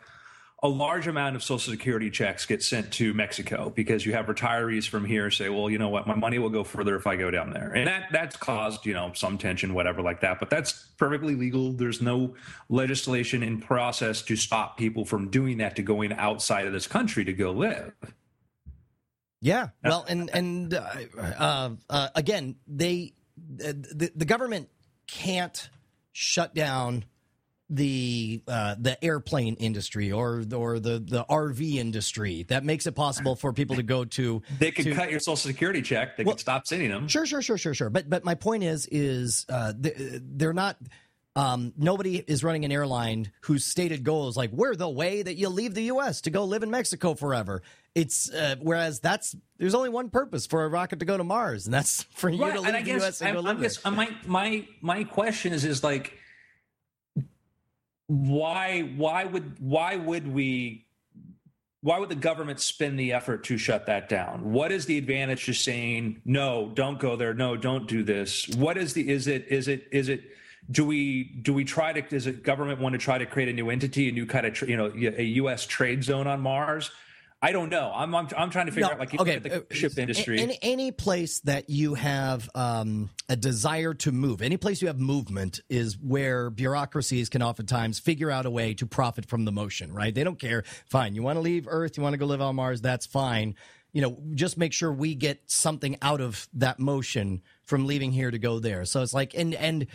a large amount of social security checks get sent to Mexico because you have retirees from here say, well, you know what, my money will go further if I go down there. And that that's caused, you know, some tension, whatever like that. But that's perfectly legal. There's no legislation in process to stop people from doing that to going outside of this country to go live. Yeah. Well, and and uh, uh, again, they the the government can't shut down the uh, the airplane industry or or the the RV industry that makes it possible for people to go to. They could to, cut your social security check. They Well- could stop sending them. Sure, sure, sure, sure, sure. But but my point is is uh, they're not. Um, nobody is running an airline whose stated goal is like we're the way that you leave the U.S. to go live in Mexico forever. It's uh, whereas that's there's only one purpose for a rocket to go to Mars, and that's for you Right, to leave I the guess U.S. and I'm, go live I'm there. uh, my my my question is is like why why would why would we why would the government spend the effort to shut that down? What is the advantage to saying no don't go there. No don't do this. What is the is it is it is it do we do we try to does it government want to try to create a new entity a new kind of you know a us trade zone on mars i don't know i'm i'm, I'm trying to figure No, out like okay, the uh, ship industry Any, any place that you have um, a desire to move, any place you have movement is where bureaucracies can oftentimes figure out a way to profit from the motion, right? They don't care. Fine, you want to leave Earth, you want to go live on Mars, that's fine. You know, just make sure we get something out of that motion from leaving here to go there. So it's like, and and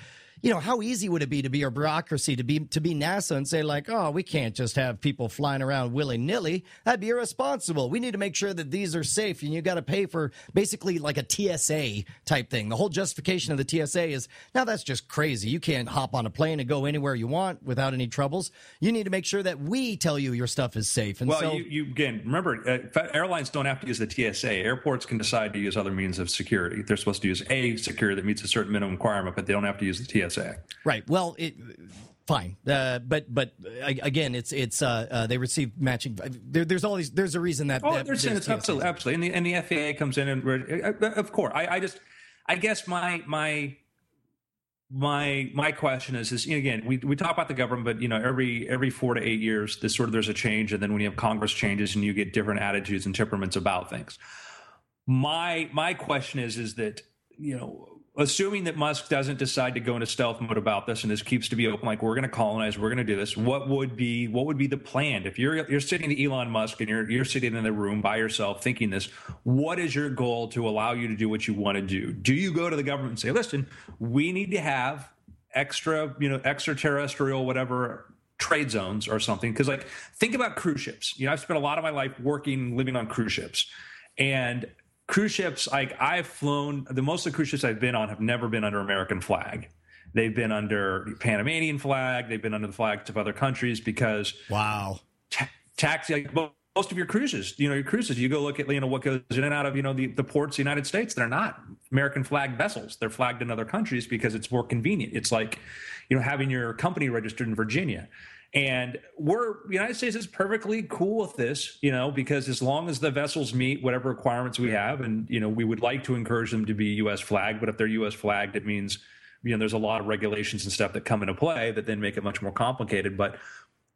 you know, how easy would it be to be a bureaucracy to be to be NASA and say like, oh, we can't just have people flying around willy nilly. That'd be irresponsible. We need to make sure that these are safe, and you got to pay for basically like a TSA type thing. The whole justification of the TSA is now that's just crazy. You can't hop on a plane and go anywhere you want without any troubles. You need to make sure that we tell you your stuff is safe. And Well, so, you, you again remember, uh, airlines don't have to use the TSA. Airports can decide to use other means of security. They're supposed to use a security that meets a certain minimum requirement, but they don't have to use the TSA. Right. Well, it fine. Uh, but but uh, again, it's it's uh, uh, they receive matching. There, there's all these. There's a reason that. Oh, that there's, there's absolutely, absolutely, and the, and the FAA comes in and uh, of course, I, I just, I guess my my my my question is is again we, we talk about the government but you know every every four to eight years this sort of there's a change and then when you have congress changes and you get different attitudes and temperaments about things my my question is is that you know assuming that musk doesn't decide to go into stealth mode about this and this keeps to be open like we're going to colonize we're going to do this what would be what would be the plan? If you're you're sitting to elon musk and you're you're sitting in the room by yourself thinking this what is your goal to allow you to do what you want to do? Do you go to the government and say listen we need to have extra you know extraterrestrial whatever trade zones or something because like think about cruise ships. You know i've spent a lot of my life working living on cruise ships. And cruise ships like i've flown the most of the cruise ships i've been on have never been under american flag. They've been under panamanian flag. They've been under the flags of other countries because Wow. ta- taxi like most of your cruises you know your cruises you go look at you know what goes in and out of you know the, the ports of the united states they're not american flag vessels. They're flagged in other countries because it's more convenient. It's like you know having your company registered in virginia and we're the united states is perfectly cool with this you know because as long as the vessels meet whatever requirements we have and you know we would like to encourage them to be us flagged but if they're us flagged it means you know there's a lot of regulations and stuff that come into play that then make it much more complicated but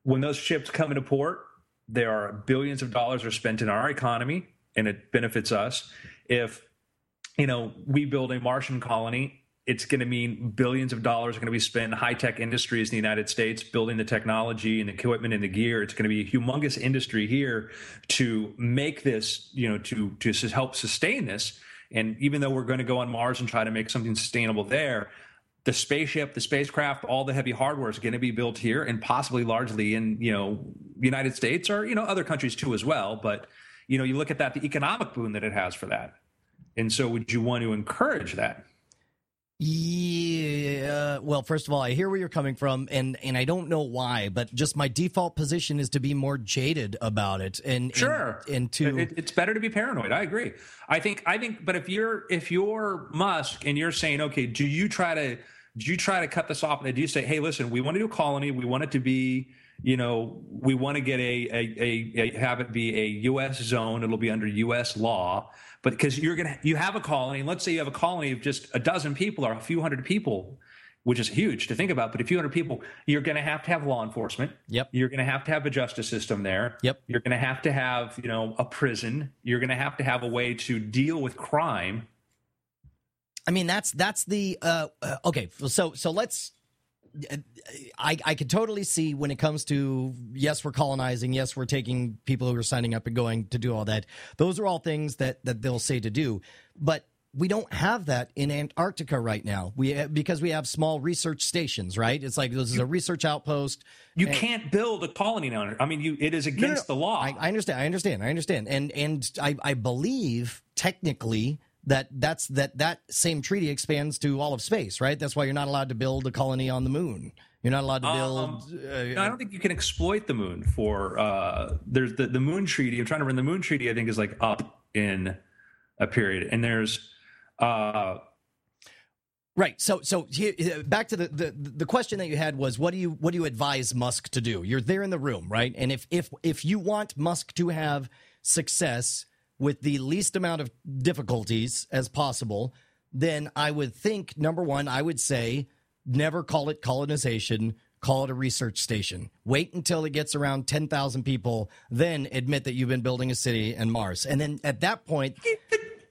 when those ships come into port, there are billions of dollars are spent in our economy, and it benefits us. If you know we build a Martian colony, it's going to mean billions of dollars are going to be spent in high tech industries in the United States, building the technology and the equipment and the gear. It's going to be a humongous industry here to make this, you know, to to help sustain this. And even though we're going to go on Mars and try to make something sustainable there, the spaceship, the spacecraft, all the heavy hardware is going to be built here and possibly largely in, you know, United States or, you know, other countries too as well. But, you know, you look at that, the economic boon that it has for that. And so would you want to encourage that? Yeah. Well, first of all, I hear where you're coming from, and and I don't know why, but just my default position is to be more jaded about it, and and- Sure. and, to It- it's better to be paranoid. I agree. I think I think but if you're if you're Musk and you're saying, okay, do you try to do you try to cut this off? And do you say, hey, listen, we want to do a colony, we want it to be, you know, we want to get a a, a, a have it be a US zone, it'll be under US law. But because you're gonna you have a colony, let's say you have a colony of just a dozen people or a few hundred people, which is huge to think about. But a few hundred people, you're going to have to have law enforcement. Yep. You're going to have to have a justice system there. Yep. You're going to have to have, you know, a prison. You're going to have to have a way to deal with crime. I mean, that's that's the uh, uh, okay. So so let's. I I could totally see when it comes to yes, we're colonizing. Yes, we're taking people who are signing up and going to do all that. Those are all things that that they'll say to do. But we don't have that in Antarctica right now. We because we have small research stations, right? It's like this is a research outpost. You and, can't build a colony on it. I mean, you it is against no, no, the law. I, I, understand. I understand. I understand. And and I, I believe technically that that's that that same treaty expands to all of space, right? That's why you're not allowed to build a colony on the moon. You're not allowed to build. Um, uh, no, I don't think you can exploit the moon for. Uh, there's the the moon treaty. I'm trying to run the moon treaty. I think is like up in a period, and there's. Uh, Right. So, so back to the, the the question that you had was, what do you what do you advise Musk to do? You're there in the room, right? And if if if you want Musk to have success with the least amount of difficulties as possible, then I would think number one, I would say never call it colonization. Call it a research station. Wait until it gets around 10,000 people, then admit that you've been building a city in Mars. And then at that point,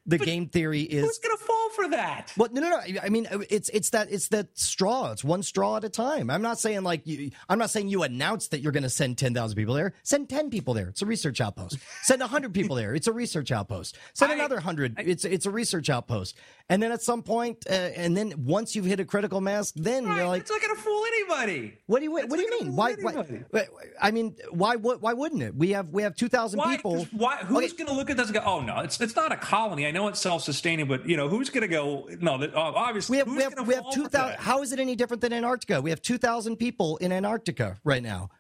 the game theory is who's going to fall for that? Well, no, no, no. I mean, it's it's that it's that straw. It's one straw at a time. I'm not saying like you, I'm not saying you announce that you're going to send ten thousand people there. Send ten people there. It's a research outpost. Send hundred people there. It's a research outpost. Send I, another hundred. It's it's a research outpost. And then at some point, uh, and then once you've hit a critical mass, then right, you're like, it's not going to fool anybody. What do you What do you mean? Why, why? I mean, why? Why wouldn't it? We have we have two thousand people. Why? Who's okay. going to look at this and go, oh no, it's it's not a colony. I know it's self sustaining, but you know who's going to go? No, that, uh, obviously we have we have, we have two thousand. How is it any different than Antarctica? We have two thousand people in Antarctica right now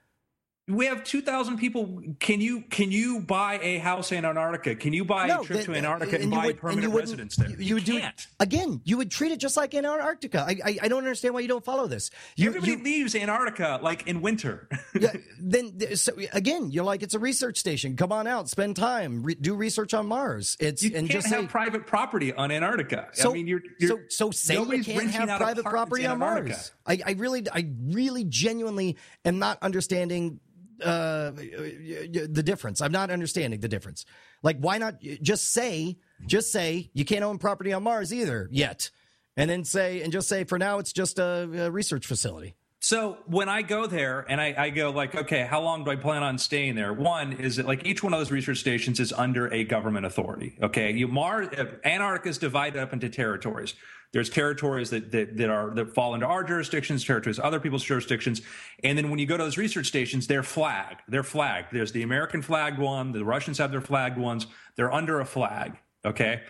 we have 2000 people. Can you can you buy a house in antarctica? Can you buy no, a trip to antarctica and, and buy would, permanent residence there? you, you would can't. do again you would treat it just like in antarctica. I i, I don't understand why you don't follow this. You, everybody you, leaves antarctica like in winter. Yeah then so again you're like it's a research station. Come on out spend time re, do research on mars. It's you and can't just have say, private property on antarctica. So, i mean you're, you're so so say you can't have private property on mars. I, I really i really genuinely am not understanding uh, the difference. I'm not understanding the difference. Like, why not just say, just say you can't own property on Mars either yet, and then say, and just say for now it's just a, a research facility. So when I go there and I, I, go like, okay, how long do I plan on staying there? One is that like each one of those research stations is under a government authority. Okay, you Mar- Antarctica is divided up into territories. There's territories that, that that are that fall into our jurisdictions, territories other people's jurisdictions, and then when you go to those research stations, they're flagged. They're flagged. There's the American flagged one. The Russians have their flagged ones. They're under a flag. Okay.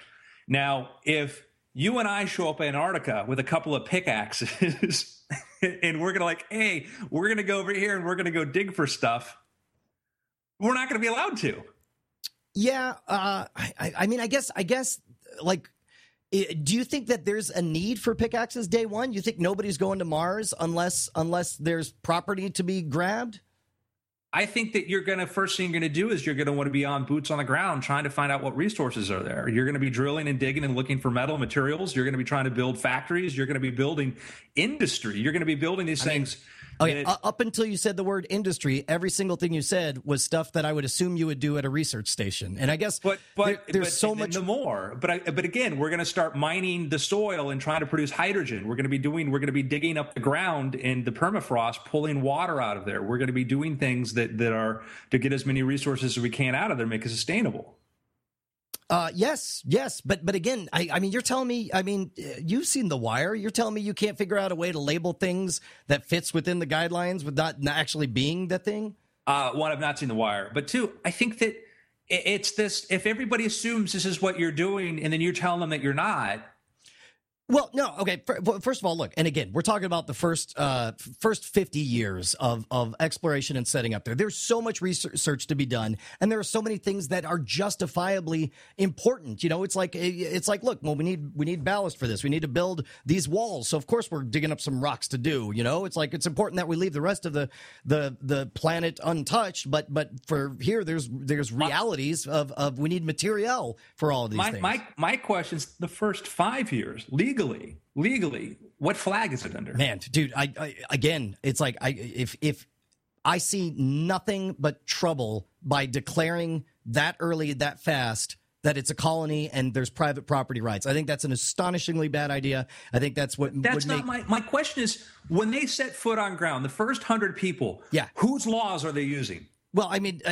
Now, if you and I show up in Antarctica with a couple of pickaxes, and we're gonna like, hey, we're gonna go over here and we're gonna go dig for stuff. We're not gonna be allowed to. Yeah, uh, I, I mean, I guess, I guess, like do you think that there's a need for pickaxes day one? You think nobody's going to Mars unless unless there's property to be grabbed? I think that you're going to first thing you're going to do is you're going to want to be on boots on the ground trying to find out what resources are there. You're going to be drilling and digging and looking for metal materials. You're going to be trying to build factories. You're going to be building industry. You're going to be building these I things. Mean, Oh, okay, it, uh, up until you said the word industry, every single thing you said was stuff that I would assume you would do at a research station. And I guess but, but there, there's but so much the more. But I, but again, we're going to start mining the soil and trying to produce hydrogen. We're going to be doing we're going to be digging up the ground in the permafrost, pulling water out of there. We're going to be doing things that that are to get as many resources as we can out of there, make it sustainable. Uh, yes, yes, but but again, I, I mean, you're telling me, I mean, you've seen The Wire. You're telling me you can't figure out a way to label things that fits within the guidelines without not actually being the thing. Uh, one, I've not seen The Wire, but two, I think that it's this. If everybody assumes this is what you're doing, and then you're telling them that you're not, well, no, okay. First of all, look, and again, we're talking about the first uh, first fifty years of of exploration and setting up there. There's so much research to be done, and there are so many things that are justifiably important. You know, it's like it's like, look, well, we need we need ballast for this. We need to build these walls, so of course we're digging up some rocks to do. You know, it's like it's important that we leave the rest of the the the planet untouched. But but for here, there's there's realities of of we need material for all of these my, things. My my question's the first five years legally, legally, what flag is it under? Man, dude, I, I again, it's like I if if I see nothing but trouble by declaring that early, that fast that it's a colony and there's private property rights. I think that's an astonishingly bad idea. I think that's what that's not make... my my question is when they set foot on ground, the first hundred people, yeah, whose laws are they using? Well, I mean, uh,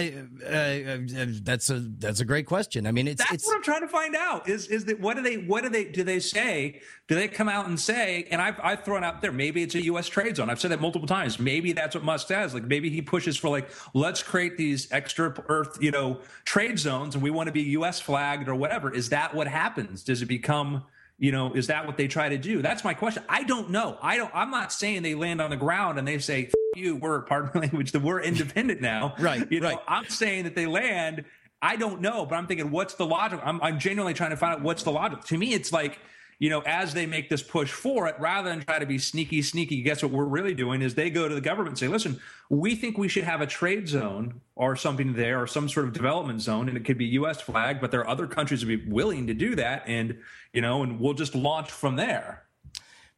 uh, that's a that's a great question. I mean, it's that's it's, what I'm trying to find out. Is is that what do they what do they do they say? Do they come out and say? And I've I've thrown out there maybe it's a U.S. trade zone. I've said that multiple times. Maybe that's what Musk says. Like maybe he pushes for like let's create these extra Earth you know trade zones, and we want to be U.S. flagged or whatever. Is that what happens? Does it become you know is that what they try to do? That's my question. I don't know. I don't i'm not saying they land on the ground and they say you we're pardon my language that we're independent now. Right you know right. i'm saying that they land. I don't know but i'm thinking what's the logic? I'm, I'm genuinely trying to find out what's the logic. To me it's like you know, as they make this push for it, rather than try to be sneaky, sneaky, guess what we're really doing is they go to the government and say, listen, we think we should have a trade zone or something there or some sort of development zone, and it could be U.S. flag, but there are other countries that would be willing to do that, and you know, and we'll just launch from there.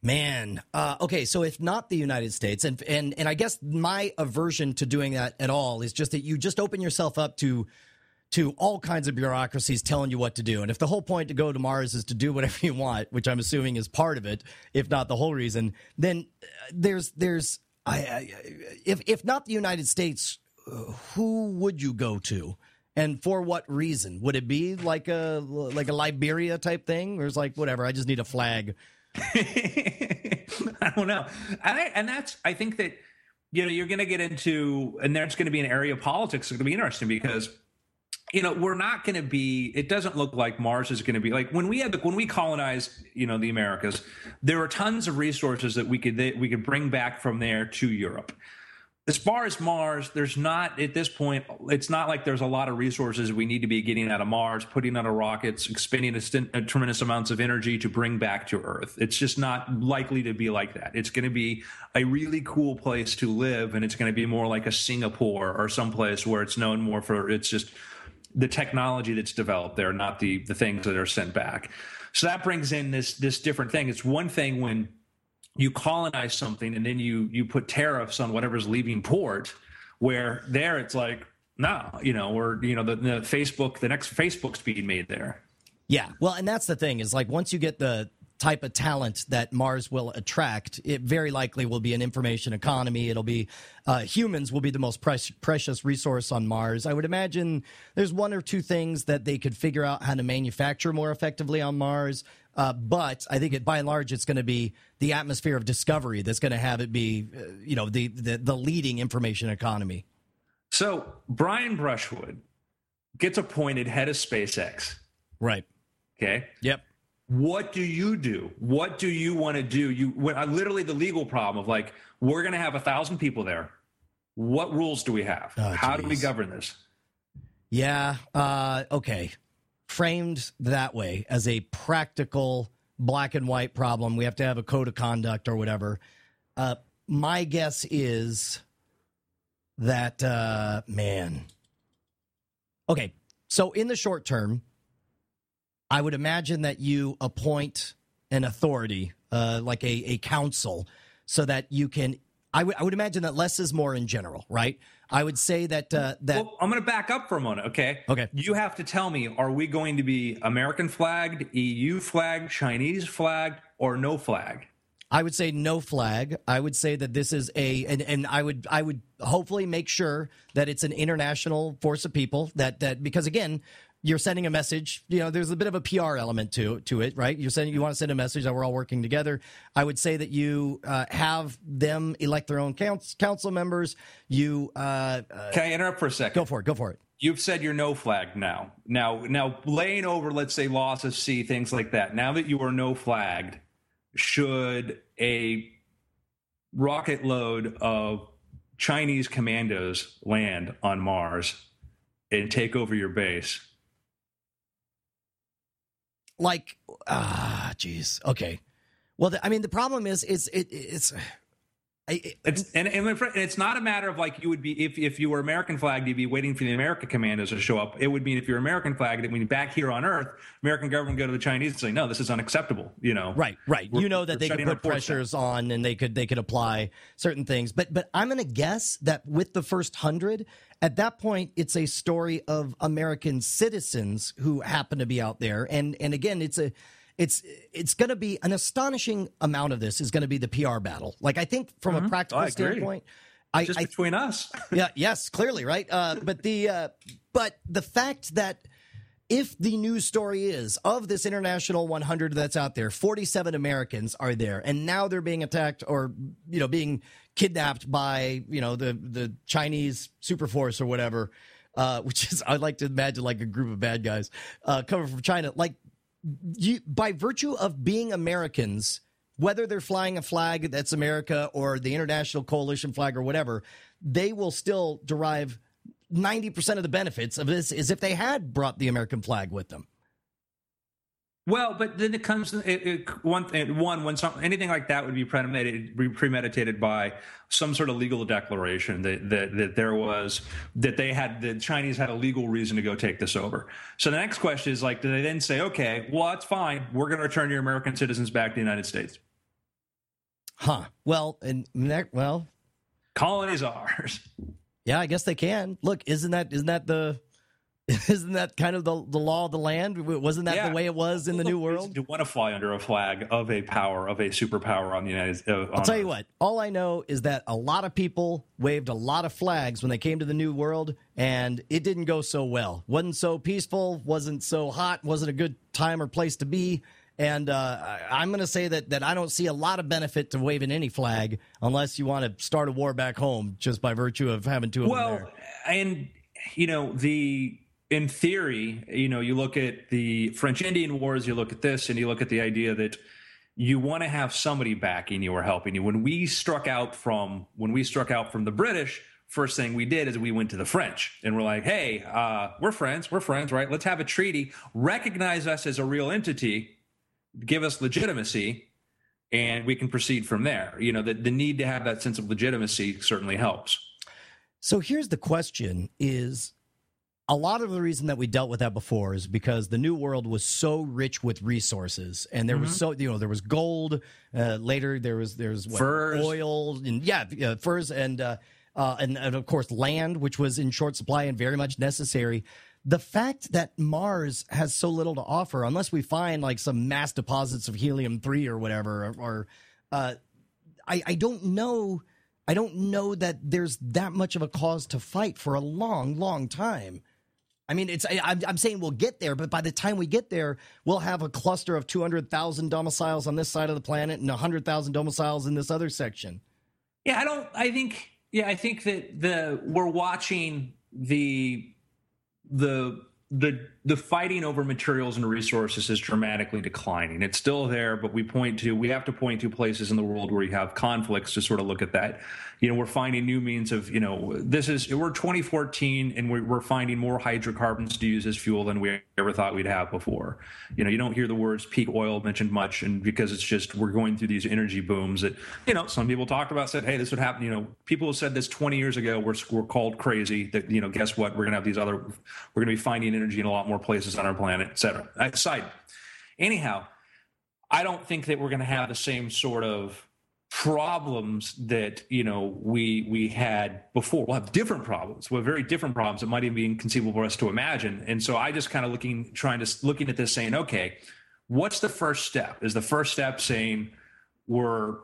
Man, uh, okay. So if not the United States, and and and I guess my aversion to doing that at all is just that you just open yourself up to to all kinds of bureaucracies telling you what to do. And if the whole point to go to Mars is to do whatever you want, which I'm assuming is part of it, if not the whole reason, then uh, there's there's I, I if if not the United States, who would you go to? And for what reason? Would it be like a like a Liberia type thing, or is like whatever? I just need a flag. I don't know, I, and that's I think that you know you're going to get into, and there's going to be an area of politics that's going to be interesting because you know we're not going to be it doesn't look like mars is going to be like when we had the, when we colonized you know the americas there were tons of resources that we could that we could bring back from there to europe. As far as mars there's not at this point it's not like there's a lot of resources we need to be getting out of mars putting out of rockets expending a, a tremendous amounts of energy to bring back to earth. It's just not likely to be like that. It's going to be a really cool place to live and it's going to be more like a singapore or someplace where it's known more for it's just the technology that's developed there, not the the things that are sent back. So that brings in this this different thing. It's one thing when you colonize something and then you you put tariffs on whatever's leaving port, where there it's like no, you know, or you know the, the Facebook, the next Facebook's being made there. Yeah, well, and that's the thing is like once you get the type of talent that Mars will attract, it very likely will be an information economy. It'll be uh, humans will be the most pre- precious resource on Mars. I would imagine there's one or two things that they could figure out how to manufacture more effectively on Mars. Uh, but I think it, by and large, it's going to be the atmosphere of discovery that's going to have it be, uh, you know, the, the the leading information economy. So Brian Brushwood gets appointed head of SpaceX. Right. Okay. Yep what do you do? What do you want to do? You when I, literally the legal problem of like we're going to have a thousand people there. What rules do we have? Oh, how do we govern this? Yeah uh, okay. Framed that way as a practical black and white problem. We have to have a code of conduct or whatever. Uh, my guess is that uh, man. Okay so in the short term I would imagine that you appoint an authority, uh, like a, a council, so that you can. I would I would imagine that less is more in general, right? I would say that uh, that. Well, I'm going to back up for a moment, okay? Okay. You have to tell me: Are we going to be American flagged, EU flagged, Chinese flagged, or no flag? I would say no flag. I would say that this is a and, and I would I would hopefully make sure that it's an international force of people that that because again you're sending a message. You know, there's a bit of a PR element to to it, right? You're sending you want to send a message that we're all working together. I would say that you uh, have them elect their own council, council members. You uh, uh, can I interrupt for a second? Go for it. Go for it. You've said you're no flag now. Now, now laying over, let's say, loss of sea, things like that. Now that you are no flagged, should a rocket load of Chinese commandos land on Mars and take over your base? Like ah jeez. Okay. Well the, i mean the problem is is it, it's it, it's and, and it's not a matter of like you would be if, if you were American flagged, you'd be waiting for the American commanders to show up. It would mean if you're American flagged, when you're back here on Earth, American government go to the Chinese and say, no, this is unacceptable. You know, right, right. You know that they could put pressures down. on and they could they could apply certain things. But but I'm going to guess that with the first hundred, at that point, it's a story of American citizens who happen to be out there, and and again, it's a it's it's going to be an astonishing amount of this is going to be the PR battle. Like I think from mm-hmm. a practical standpoint, I, just I, between us. yeah. Yes. Clearly, right. Uh, but the uh, but the fact that if the news story is of this international 100 that's out there, 47 Americans are there, and now they're being attacked or you know being kidnapped by you know the the Chinese super force or whatever, uh, which is I like to imagine like a group of bad guys uh, coming from China. Like you, by virtue of being Americans, whether they're flying a flag that's America or the international coalition flag or whatever, they will still derive 90% of the benefits of this is if they had brought the American flag with them. Well, but then it comes it, it, one one when some, anything like that would be premeditated, premeditated by some sort of legal declaration that, that that there was that they had the Chinese had a legal reason to go take this over. So the next question is like, do they then say, okay, well that's fine, we're going to return your American citizens back to the United States? Huh. Well, and well, colonies ours. Yeah, I guess they can. Look, isn't that isn't that the isn't that kind of the the law of the land? Wasn't that yeah. the way it was in the new world? To want to fly under a flag of a power of a superpower on the United. Uh, I'll tell Earth. you what. All I know is that a lot of people waved a lot of flags when they came to the new world, and it didn't go so well. wasn't so peaceful. wasn't so hot. wasn't a good time or place to be. And uh, I'm going to say that that I don't see a lot of benefit to waving any flag unless you want to start a war back home just by virtue of having two of well, them there. and you know the in theory, you know, you look at the French Indian Wars, you look at this, and you look at the idea that you want to have somebody backing you or helping you. When we struck out from when we struck out from the British, first thing we did is we went to the French and we're like, hey, uh, we're friends, we're friends, right? Let's have a treaty, recognize us as a real entity, give us legitimacy and we can proceed from there. You know, the, the need to have that sense of legitimacy certainly helps. So here's the question is a lot of the reason that we dealt with that before is because the new world was so rich with resources and there mm-hmm. was so you know there was gold uh, later there was there's what, furs oil and yeah uh, furs and, uh, uh, and and of course land which was in short supply and very much necessary the fact that Mars has so little to offer, unless we find like some mass deposits of helium three or whatever, or, or uh, I, I don't know. I don't know that there's that much of a cause to fight for a long, long time. I mean, it's I, I'm saying we'll get there, but by the time we get there, we'll have a cluster of 200,000 domiciles on this side of the planet and 100,000 domiciles in this other section. Yeah, I don't. I think. Yeah, I think that the we're watching the the the the fighting over materials and resources is dramatically declining. It's still there, but we point to we have to point to places in the world where you have conflicts to sort of look at that. You know, we're finding new means of you know this is we're 2014 and we're, finding more hydrocarbons to use as fuel than we ever thought we'd have before. You know, you don't hear the words peak oil mentioned much, and because it's just we're going through these energy booms that you know some people talked about said, hey, this would happen. You know, people said this 20 years ago. We're we're called crazy. That you know, guess what? We're gonna have these other. We're gonna be finding energy in a lot more places on our planet, et etc. Side. Anyhow, I don't think that we're going to have the same sort of problems that you know we we had before. We'll have different problems. We'll have very different problems. It might even be inconceivable for us to imagine. And so I just kind of looking, trying to looking at this, saying, okay, what's the first step? Is the first step saying we're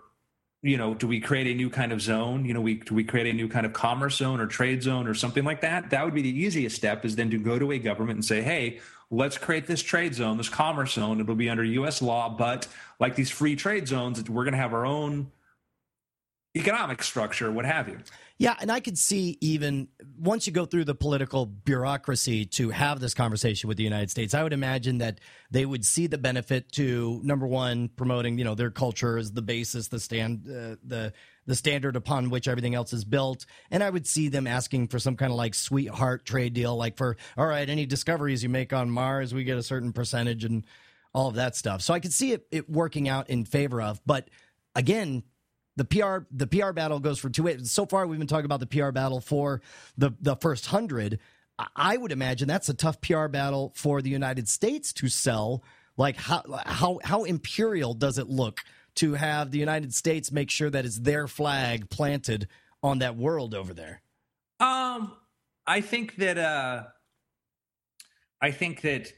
you know, do we create a new kind of zone? You know, we do we create a new kind of commerce zone or trade zone or something like that? That would be the easiest step is then to go to a government and say, hey, let's create this trade zone, this commerce zone. It'll be under US law, but like these free trade zones, we're gonna have our own economic structure, what have you. Yeah, and I could see even once you go through the political bureaucracy to have this conversation with the United States, I would imagine that they would see the benefit to number one promoting, you know, their culture as the basis, the stand, uh, the the standard upon which everything else is built, and I would see them asking for some kind of like sweetheart trade deal, like for all right, any discoveries you make on Mars, we get a certain percentage and all of that stuff. So I could see it, it working out in favor of, but again, the PR the PR battle goes for two ways. So far, we've been talking about the PR battle for the the first hundred. I would imagine that's a tough PR battle for the United States to sell. Like how how how imperial does it look to have the United States make sure that it's their flag planted on that world over there? Um, I think that uh, I think that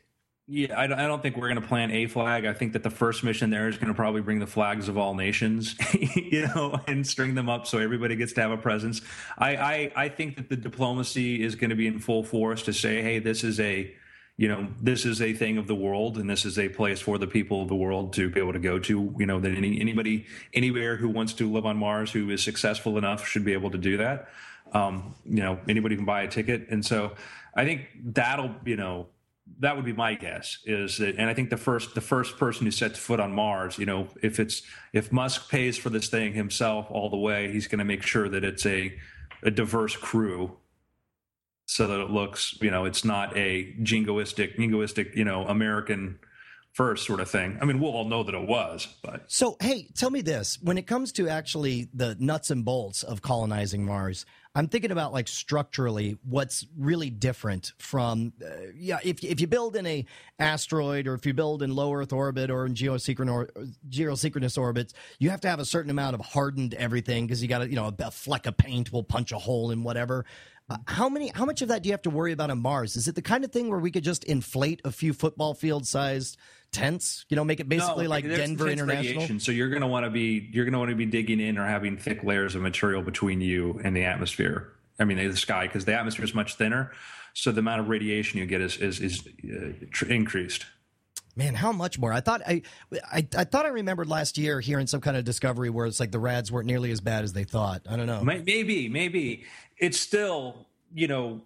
Yeah, I don't, I don't think we're going to plant a flag. I think that the first mission there is going to probably bring the flags of all nations, you know, and string them up so everybody gets to have a presence. I, I, I think that the diplomacy is going to be in full force to say, hey, this is a, you know, this is a thing of the world, and this is a place for the people of the world to be able to go to. You know, that any anybody anywhere who wants to live on Mars who is successful enough should be able to do that. Um, you know, anybody can buy a ticket, and so I think that'll, you know that would be my guess is that and i think the first the first person who sets foot on mars you know if it's if musk pays for this thing himself all the way he's going to make sure that it's a a diverse crew so that it looks you know it's not a jingoistic jingoistic you know american first sort of thing i mean we'll all know that it was but so hey tell me this when it comes to actually the nuts and bolts of colonizing mars I'm thinking about like structurally what's really different from uh, yeah if if you build in a asteroid or if you build in low Earth orbit or in geosynchronous or, geosynchronous orbits, you have to have a certain amount of hardened everything because you got to you know a, a fleck of paint will punch a hole in whatever. Uh, how many? How much of that do you have to worry about on Mars? Is it the kind of thing where we could just inflate a few football field sized tents? You know, make it basically no, like Denver International. Radiation, so you're going to want to be you're going to want to be digging in or having thick layers of material between you and the atmosphere. I mean, the sky because the atmosphere is much thinner, so the amount of radiation you get is is, is uh, tr- increased. Man, how much more? I thought I, I, I thought I remembered last year hearing some kind of discovery where it's like the rads weren't nearly as bad as they thought. I don't know. Maybe, maybe it's still you know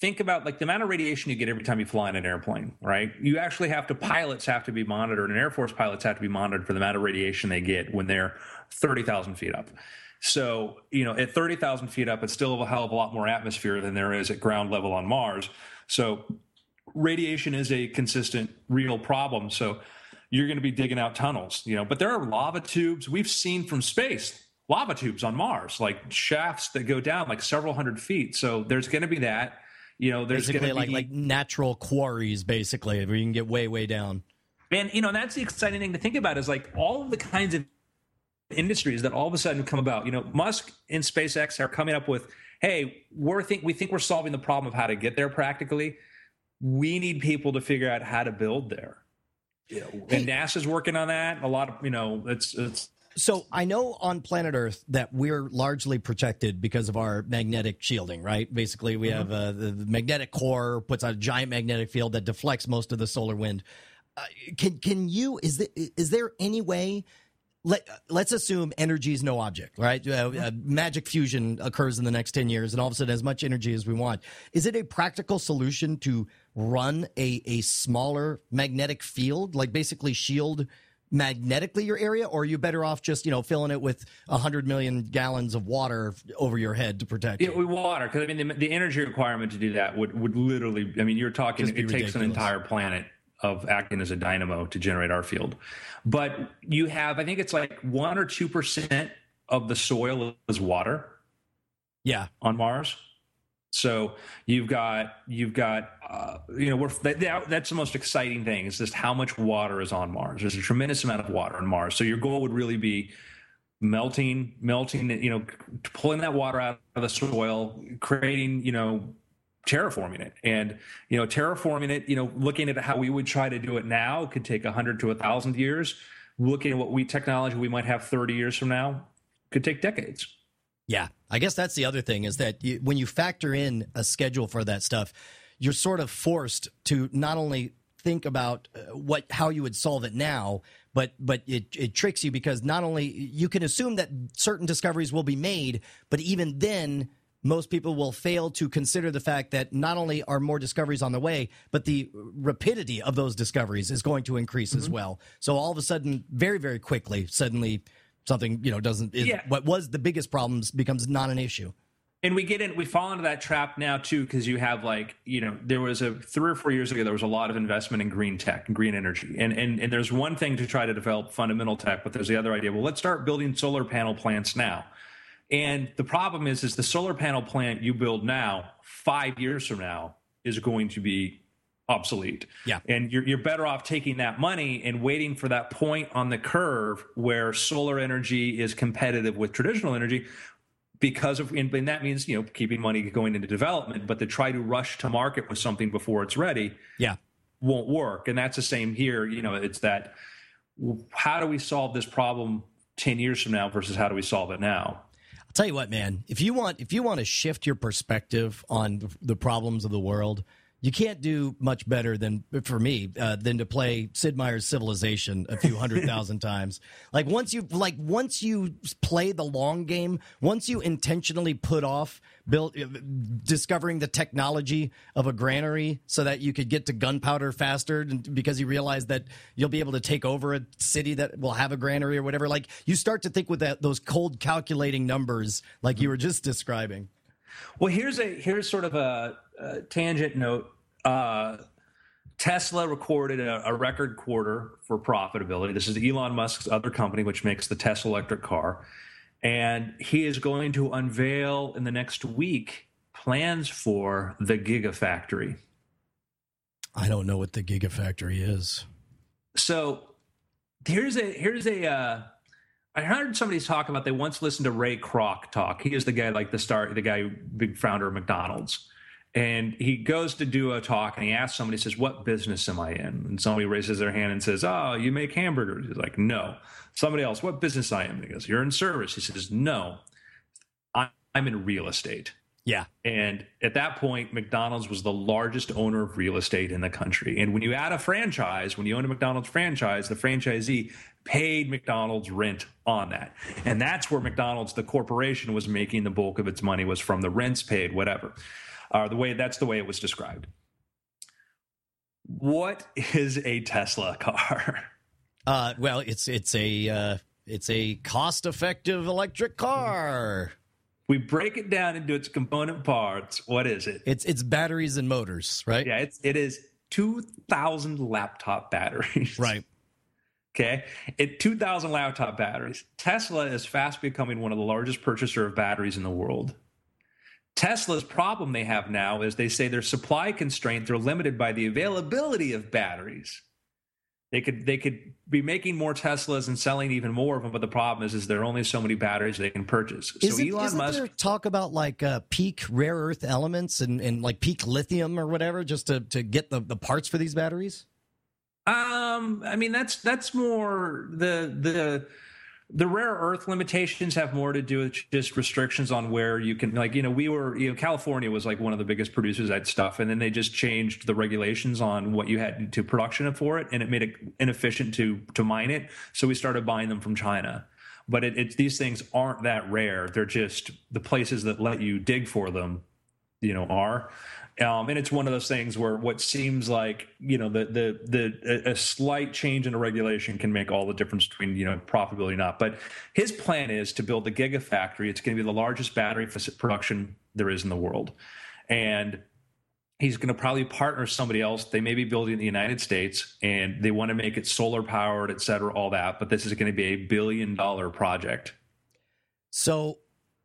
think about like the amount of radiation you get every time you fly in an airplane, right? You actually have to pilots have to be monitored, and Air Force pilots have to be monitored for the amount of radiation they get when they're thirty thousand feet up. So you know, at thirty thousand feet up, it's still a hell of a lot more atmosphere than there is at ground level on Mars. So radiation is a consistent, real problem. So you're going to be digging out tunnels, you know. But there are lava tubes we've seen from space lava tubes on Mars, like shafts that go down like several hundred feet. So there's going to be that. You know, there's basically like be, like natural quarries, basically, where you can get way way down. And you know, that's the exciting thing to think about is like all of the kinds of industries that all of a sudden come about. You know, Musk and SpaceX are coming up with, hey, we're think we think we're solving the problem of how to get there practically. We need people to figure out how to build there. Know, and NASA's working on that. A lot of you know, it's it's so I know on planet Earth that we're largely protected because of our magnetic shielding, right? Basically, we mm-hmm. have uh, the, the, magnetic core puts out a giant magnetic field that deflects most of the solar wind. Uh, can can you is there, is there any way? Let let's assume energy is no object, right? Uh, mm-hmm. magic fusion occurs in the next ten years, and all of a sudden, as much energy as we want. Is it a practical solution to run a a smaller magnetic field, like basically shield? magnetically your area, or are you better off just you know filling it with hundred million gallons of water over your head to protect? Yeah, we water because I mean the, the, energy requirement to do that would would literally. I mean, you're talking. It ridiculous. takes an entire planet of acting as a dynamo to generate our field, but you have I think it's like one or two percent of the soil is water. Yeah, on Mars. So you've got you've got uh, you know we're that, that's the most exciting thing is just how much water is on Mars. There's a tremendous amount of water on Mars. So your goal would really be melting melting you know pulling that water out of the soil, creating you know terraforming it and you know terraforming it you know looking at how we would try to do it now could take a 100 to a 1000 years looking at what we technology we might have 30 years from now could take decades yeah, I guess that's the other thing is that you, when you factor in a schedule for that stuff, you're sort of forced to not only think about uh, what how you would solve it now, but but it it tricks you because not only you can assume that certain discoveries will be made, but even then most people will fail to consider the fact that not only are more discoveries on the way, but the rapidity of those discoveries is going to increase mm-hmm. as well. So all of a sudden, very, very quickly, suddenly something you know doesn't is, yeah. what was the biggest problems becomes not an issue. And we get in we fall into that trap now too because you have like you know there was a three or four years ago there was a lot of investment in green tech and green energy. And and and there's one thing to try to develop fundamental tech but there's the other idea well let's start building solar panel plants now. And the problem is is the solar panel plant you build now five years from now is going to be obsolete. Yeah. And you're, you're better off taking that money and waiting for that point on the curve where solar energy is competitive with traditional energy because of, and, and that means, you know, keeping money going into development, but to try to rush to market with something before it's ready. Yeah. won't work. And that's the same here. You know, it's that how do we solve this problem 10 years from now versus how do we solve it now? I'll tell you what, man, if you want if you want to shift your perspective on the problems of the world, you can't do much better than for me uh, than to play Sid Meier's Civilization a few hundred thousand times. Like once you like once you play the long game, once you intentionally put off build uh, discovering the technology of a granary so that you could get to gunpowder faster and, because you realize that you'll be able to take over a city that will have a granary or whatever. Like you start to think with that those cold calculating numbers like you were just describing. Well, here's a here's sort of a uh, tangent note. Uh, Tesla recorded a, a, record quarter for profitability. This is Elon Musk's other company, which makes the Tesla electric car. And he is going to unveil in the next week plans for the Gigafactory. I don't know what the Gigafactory is. So here's a here's a uh, I heard somebody talk about they once listened to Ray Kroc talk. He is the guy like the star, the guy, big founder of McDonald's. And he goes to do a talk and he asks somebody, he says, What business am I in? And somebody raises their hand and says, Oh, you make hamburgers. He's like, No. Somebody else, What business I am? He goes, You're in service. He says, No. I'm in real estate. Yeah. And at that point, McDonald's was the largest owner of real estate in the country. And when you add a franchise, when you own a McDonald's franchise, the franchisee paid McDonald's rent on that. And that's where McDonald's, the corporation, was making the bulk of its money was from the rents paid, whatever. Uh, the way that's the way it was described. What is a Tesla car? Uh, well, it's it's a uh, it's a cost effective electric car. We break it down into its component parts. What is it? It's it's batteries and motors, right? Yeah, it's it is two thousand laptop batteries. Right. Okay. At 2,000 laptop batteries, Tesla is fast becoming one of the largest purchaser of batteries in the world. Tesla's problem they have now is they say their supply constraint, they're limited by the availability of batteries. They could they could be making more Teslas and selling even more of them, but the problem is is there are only so many batteries they can purchase. Is so it, Elon Musk talk about like uh, peak rare earth elements and, and like peak lithium or whatever just to, to get the, the parts for these batteries? Um, I mean that's that's more the the the rare earth limitations have more to do with just restrictions on where you can like you know we were you know california was like one of the biggest producers of that stuff and then they just changed the regulations on what you had to production for it and it made it inefficient to to mine it so we started buying them from china. But it, it's these things aren't that rare. They're just the places that let you dig for them you know are um, and it's one of those things where what seems like you know the the the a slight change in a regulation can make all the difference between you know profitability or not. But his plan is to build the gigafactory. It's going to be the largest battery production there is in the world, and he's going to probably partner somebody else. They may be building in the United States, and they want to make it solar powered, et cetera, all that. But this is going to be a billion dollar project. So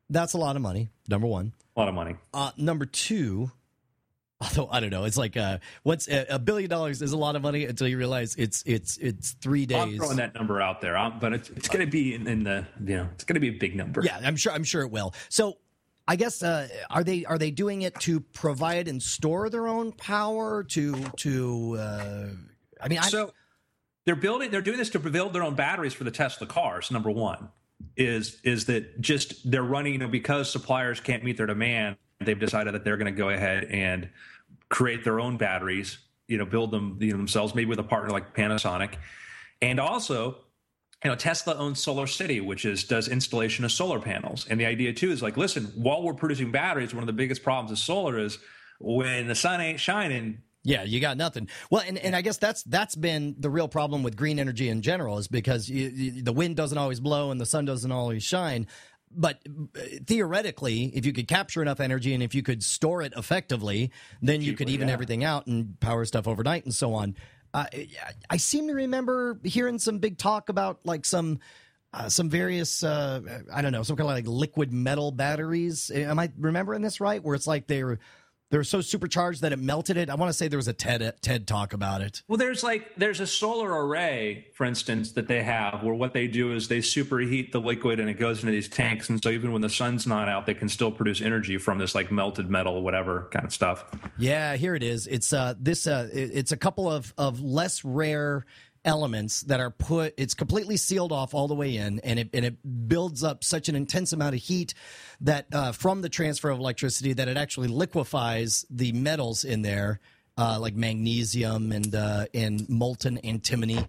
that's a lot of money. Number one, a lot of money. Uh, number two although I don't know, it's like uh, what's a billion dollars is a lot of money until you realize it's it's it's three days. I'm throwing that number out there, um, but it's, it's going to be in, in, the you know it's going to be a big number. Yeah, I'm sure. I'm sure it will. So. I guess uh, are they are they doing it to provide and store their own power to to uh, I mean I, so they're building they're doing this to build their own batteries for the Tesla cars number 1 is is that just they're running you know because suppliers can't meet their demand they've decided that they're going to go ahead and create their own batteries, you know, build them you know, themselves, maybe with a partner like Panasonic. And also, you know, Tesla owns SolarCity, which is does installation of solar panels. And the idea too is like, listen, while we're producing batteries, one of the biggest problems of solar is when the sun ain't shining, yeah, you got nothing. Well, and, and I guess that's that's been the real problem with green energy in general is because you, you, the wind doesn't always blow and the sun doesn't always shine but uh, theoretically, if you could capture enough energy and if you could store it effectively, then you could even yeah. everything out and power stuff overnight and so on. Uh, I seem to remember hearing some big talk about like some uh, some various uh, I don't know some kind of like liquid metal batteries. Am I remembering this right? Where it's like they're They were so supercharged that it melted it. I want to say there was a TED TED talk about it. Well, there's like there's a solar array, for instance, that they have where what they do is they superheat the liquid and it goes into these tanks, and so even when the sun's not out, they can still produce energy from this like melted metal, whatever kind of stuff. Yeah, here it is. It's uh this uh it's a couple of of less rare elements that are put it's completely sealed off all the way in and it and it builds up such an intense amount of heat that uh, from the transfer of electricity that it actually liquefies the metals in there uh, like magnesium and uh, and molten antimony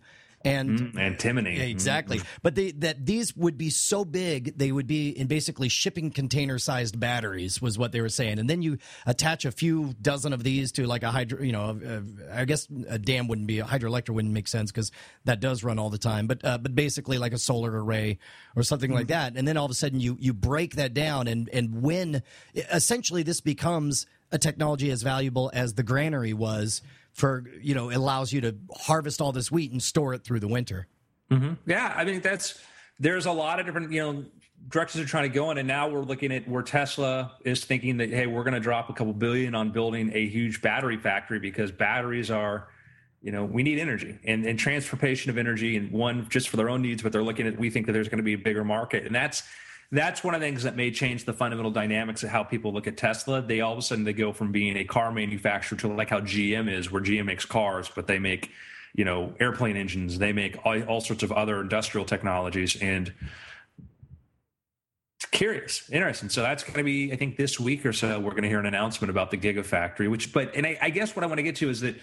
and mm, antimony exactly. Mm. But they, that these would be so big, they would be in basically shipping container sized batteries, was what they were saying. And then you attach a few dozen of these to like a hydro, you know, uh, I guess a dam wouldn't be a hydroelectric wouldn't make sense because that does run all the time. But uh, but basically like a solar array or something mm-hmm. like that. And then all of a sudden you you break that down, and and when essentially this becomes a technology as valuable as the granary was for you know it allows you to harvest all this wheat and store it through the winter. Mm-hmm. Yeah, I mean that's there's a lot of different you know directions are trying to go in, and now we're looking at where Tesla is thinking that hey, we're going to drop a couple billion on building a huge battery factory because batteries are you know we need energy and, and transportation of energy and one just for their own needs but they're looking at we think that there's going to be a bigger market and that's that's one of the things that may change the fundamental dynamics of how people look at Tesla. They all of a sudden they go from being a car manufacturer to like how GM is, where GM makes cars, but they make you know airplane engines. They make all, all sorts of other industrial technologies and. it's Curious, interesting. So that's going to be, I think, this week or so. We're going to hear an announcement about the Gigafactory. Which, but, and I, I guess what I want to get to is that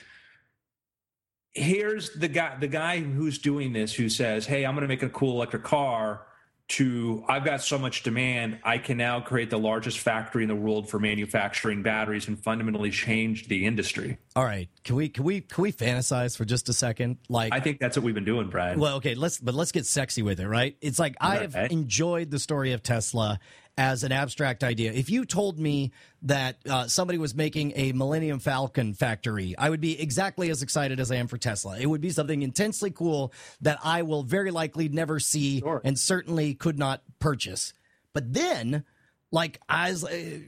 here's the guy, the guy who's doing this, who says, "Hey, I'm going to make a cool electric car." To I've got so much demand, I can now create the largest factory in the world for manufacturing batteries and fundamentally change the industry. All right, can we can we can we fantasize for just a second? Like I think that's what we've been doing, Brad. Well, okay, let's but let's get sexy with it, right? It's like I have enjoyed the story of Tesla as an abstract idea. If you told me that uh, somebody was making a Millennium Falcon factory, I would be exactly as excited as I am for Tesla. It would be something intensely cool that I will very likely never see sure. and certainly could not purchase. But then, like, as uh,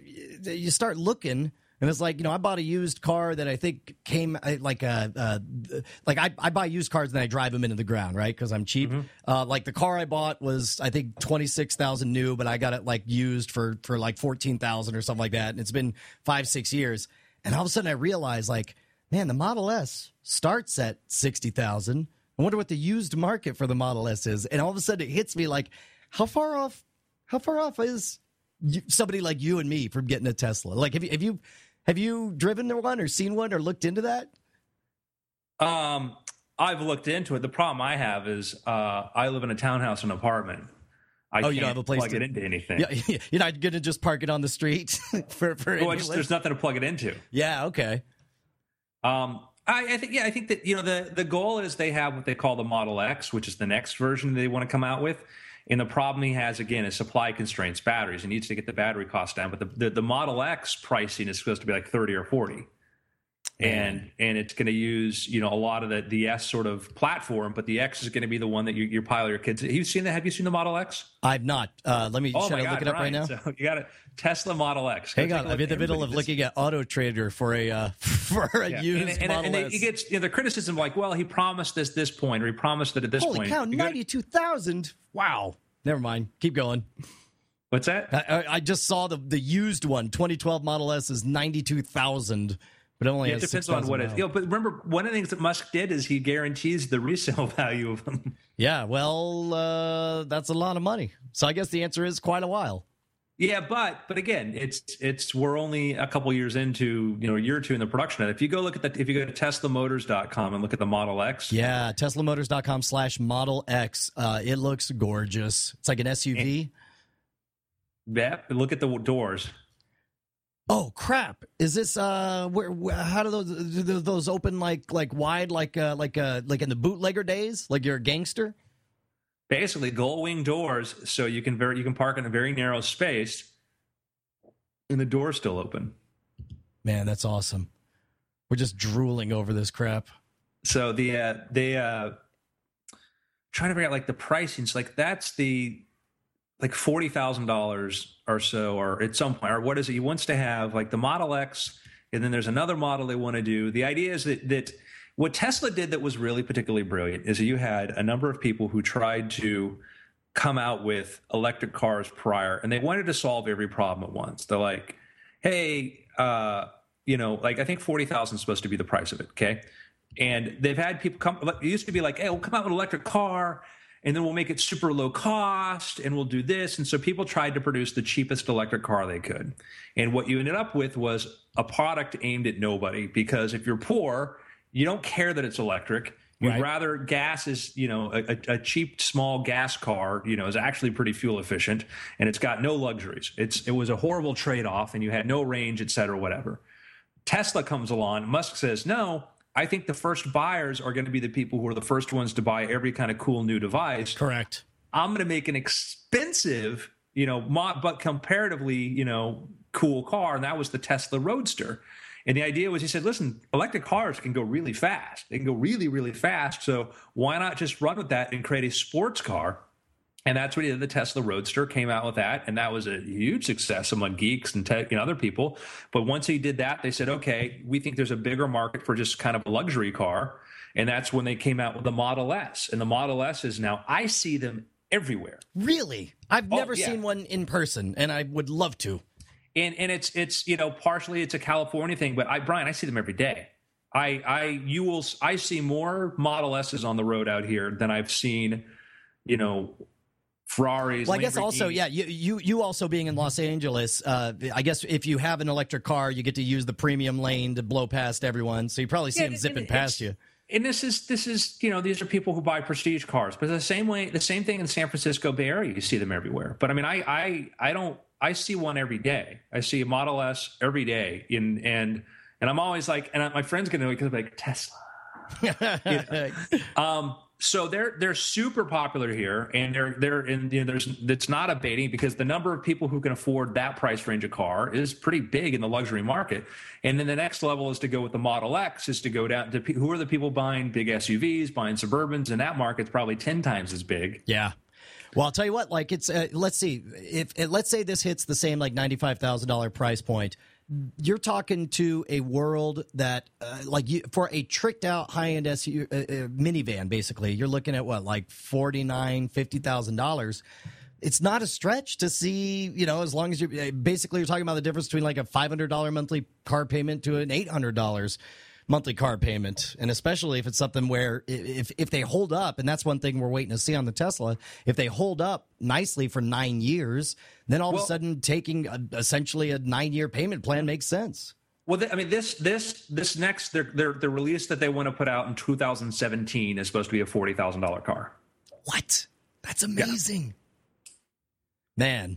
you start looking and it's like, you know, I bought a used car that I think came like a, uh, uh, like I, I buy used cars and I drive them into the ground, right? Because I'm cheap. Mm-hmm. Uh, like the car I bought was, I think, 26,000 new, but I got it like used for, for like 14,000 or something like that. And it's been five, six years. And all of a sudden I realized, like, man, the Model S starts at 60,000. I wonder what the used market for the Model S is. And all of a sudden it hits me like, how far off, how far off is somebody like you and me from getting a Tesla? Like, have you, have you, have you driven one or seen one or looked into that? Um, I've looked into it. The problem I have is uh, I live in a townhouse and apartment. I oh, you don't have a place plug to, it into anything. Yeah, you're not going to just park it on the street for for. Well, just, there's nothing to plug it into. Yeah. Okay. Um, I, I, think yeah, I think that you know the the goal is they have what they call the Model X, which is the next version they want to come out with. And the problem he has again is supply constraints, batteries. He needs to get the battery cost down. But the, the, the Model X pricing is supposed to be like 30 or 40. And and it's going to use you know a lot of the the S sort of platform, but the X is going to be the one that you, you pile your kids. Have you seen that? Have you seen the Model X? I've not. Uh, let me. Oh should I God, look it up right now? So you got a Tesla Model X. Hang on, I'm in the middle of looking at Auto Trader for a uh, for a yeah. used and, and, Model and, and S. gets you know, the criticism like, well, he promised this this point, or he promised that at this Holy point. Holy cow, ninety two thousand! Wow. Never mind. Keep going. What's that? I, I, just saw the the used one. 2012 Model S is 92,000, but it only yeah. It depends 6, on what it. You know, but remember, one of the things that Musk did is he guarantees the resale value of them. Yeah, well, uh, that's a lot of money. So I guess the answer is quite a while. Yeah, but but again, it's it's we're only a couple years into you know a year or two in the production. And if you go look at the if you go to TeslaMotors.com and look at the Model X, yeah, TeslaMotors.com slash Model X, uh, it looks gorgeous. It's like an SUV. And, yeah, look at the doors. Oh crap! Is this uh where, where how do those do those open like like wide like uh like uh like in the bootlegger days? Like you're a gangster? basically gull wing doors so you can very you can park in a very narrow space and the door's still open. Man that's awesome. We're just drooling over this crap. So the uh they uh trying to figure out like the pricing. So like that's the like forty thousand dollars or so or at some point or what is it he wants to have like the model x and then there's another model they want to do. The idea is that that what Tesla did that was really particularly brilliant is that you had a number of people who tried to come out with electric cars prior, and they wanted to solve every problem at once. They're like, hey, uh, you know, like I think forty thousand is supposed to be the price of it. Okay, and they've had people come. It used to be like, hey, we'll come out with an electric car and then we'll make it super low cost and we'll do this. And so people tried to produce the cheapest electric car they could. And what you ended up with was a product aimed at nobody because if you're poor, you don't care that it's electric. You'd right. rather gas is, you know, a, a, cheap small gas car, you know, is actually pretty fuel efficient and it's got no luxuries. It's it was a horrible trade off and you had no range, et cetera, whatever. Tesla comes along. Musk says, no, I think the first buyers are going to be the people who are the first ones to buy every kind of cool new device. Correct. I'm going to make an expensive, you know, but comparatively, you know, cool car, and that was the Tesla Roadster. And the idea was, he said, listen, electric cars can go really fast. They can go really, really fast. So why not just run with that and create a sports car and that's what he did. The Tesla Roadster came out with that, and that was a huge success among geeks and tech and other people. But once he did that, they said, "Okay, we think there's a bigger market for just kind of a luxury car," and that's when they came out with the Model S. And the Model S is now I see them everywhere. Really, I've oh, never yeah. seen one in person, and I would love to. And and it's it's you know partially it's a California thing, but I Brian I see them every day. I I you will I see more Model S's on the road out here than I've seen, you know Ferraris. Well, I guess also, yeah, you, you you also being in Los Angeles, uh, I guess if you have an electric car, you get to use the premium lane to blow past everyone. So you probably see yeah, them zipping past you. And this is this is you know these are people who buy prestige cars, but the same way the same thing in San Francisco Bay Area, you see them everywhere. But I mean, I I I don't I see one every day. I see a Model S every day, in and and I'm always like, and my friends gonna because I'm like Tesla. you know? um, so they're they're super popular here, and they're they're in you know, there's it's not abating because the number of people who can afford that price range of car is pretty big in the luxury market. And then the next level is to go with the Model X, is to go down to who are the people buying big SUVs, buying Suburbans, and that market's probably ten times as big. Yeah. Well, I'll tell you what. Like it's uh, let's see if let's say this hits the same like ninety five thousand dollar price point you're talking to a world that uh, like you, for a tricked out high end SU uh, uh, minivan basically you're looking at what like 49 50,000 dollars. It's not a stretch to see you know as long as you uh, basically you're talking about the difference between like a $500 monthly car payment to an $800 monthly car payment, and especially if it's something where if if they hold up, and that's one thing we're waiting to see on the Tesla, if they hold up nicely for nine years, then all well, of a sudden taking a, essentially a nine year payment plan makes sense. Well, I mean, this this this next their their the release that they want to put out in 2017 is supposed to be a forty thousand dollar car. What? That's amazing, yeah. man.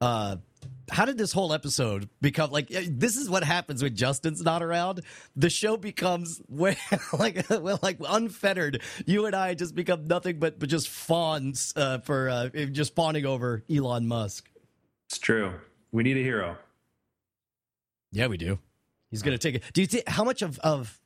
Uh, how did this whole episode become like eh, this is what happens when Justin's not around. The show becomes like like unfettered. You and I just become nothing but but just fawns uh, for uh, just fawning over Elon Musk. It's true. We need a hero. Yeah we do. He's gonna take it. Do you think how much of of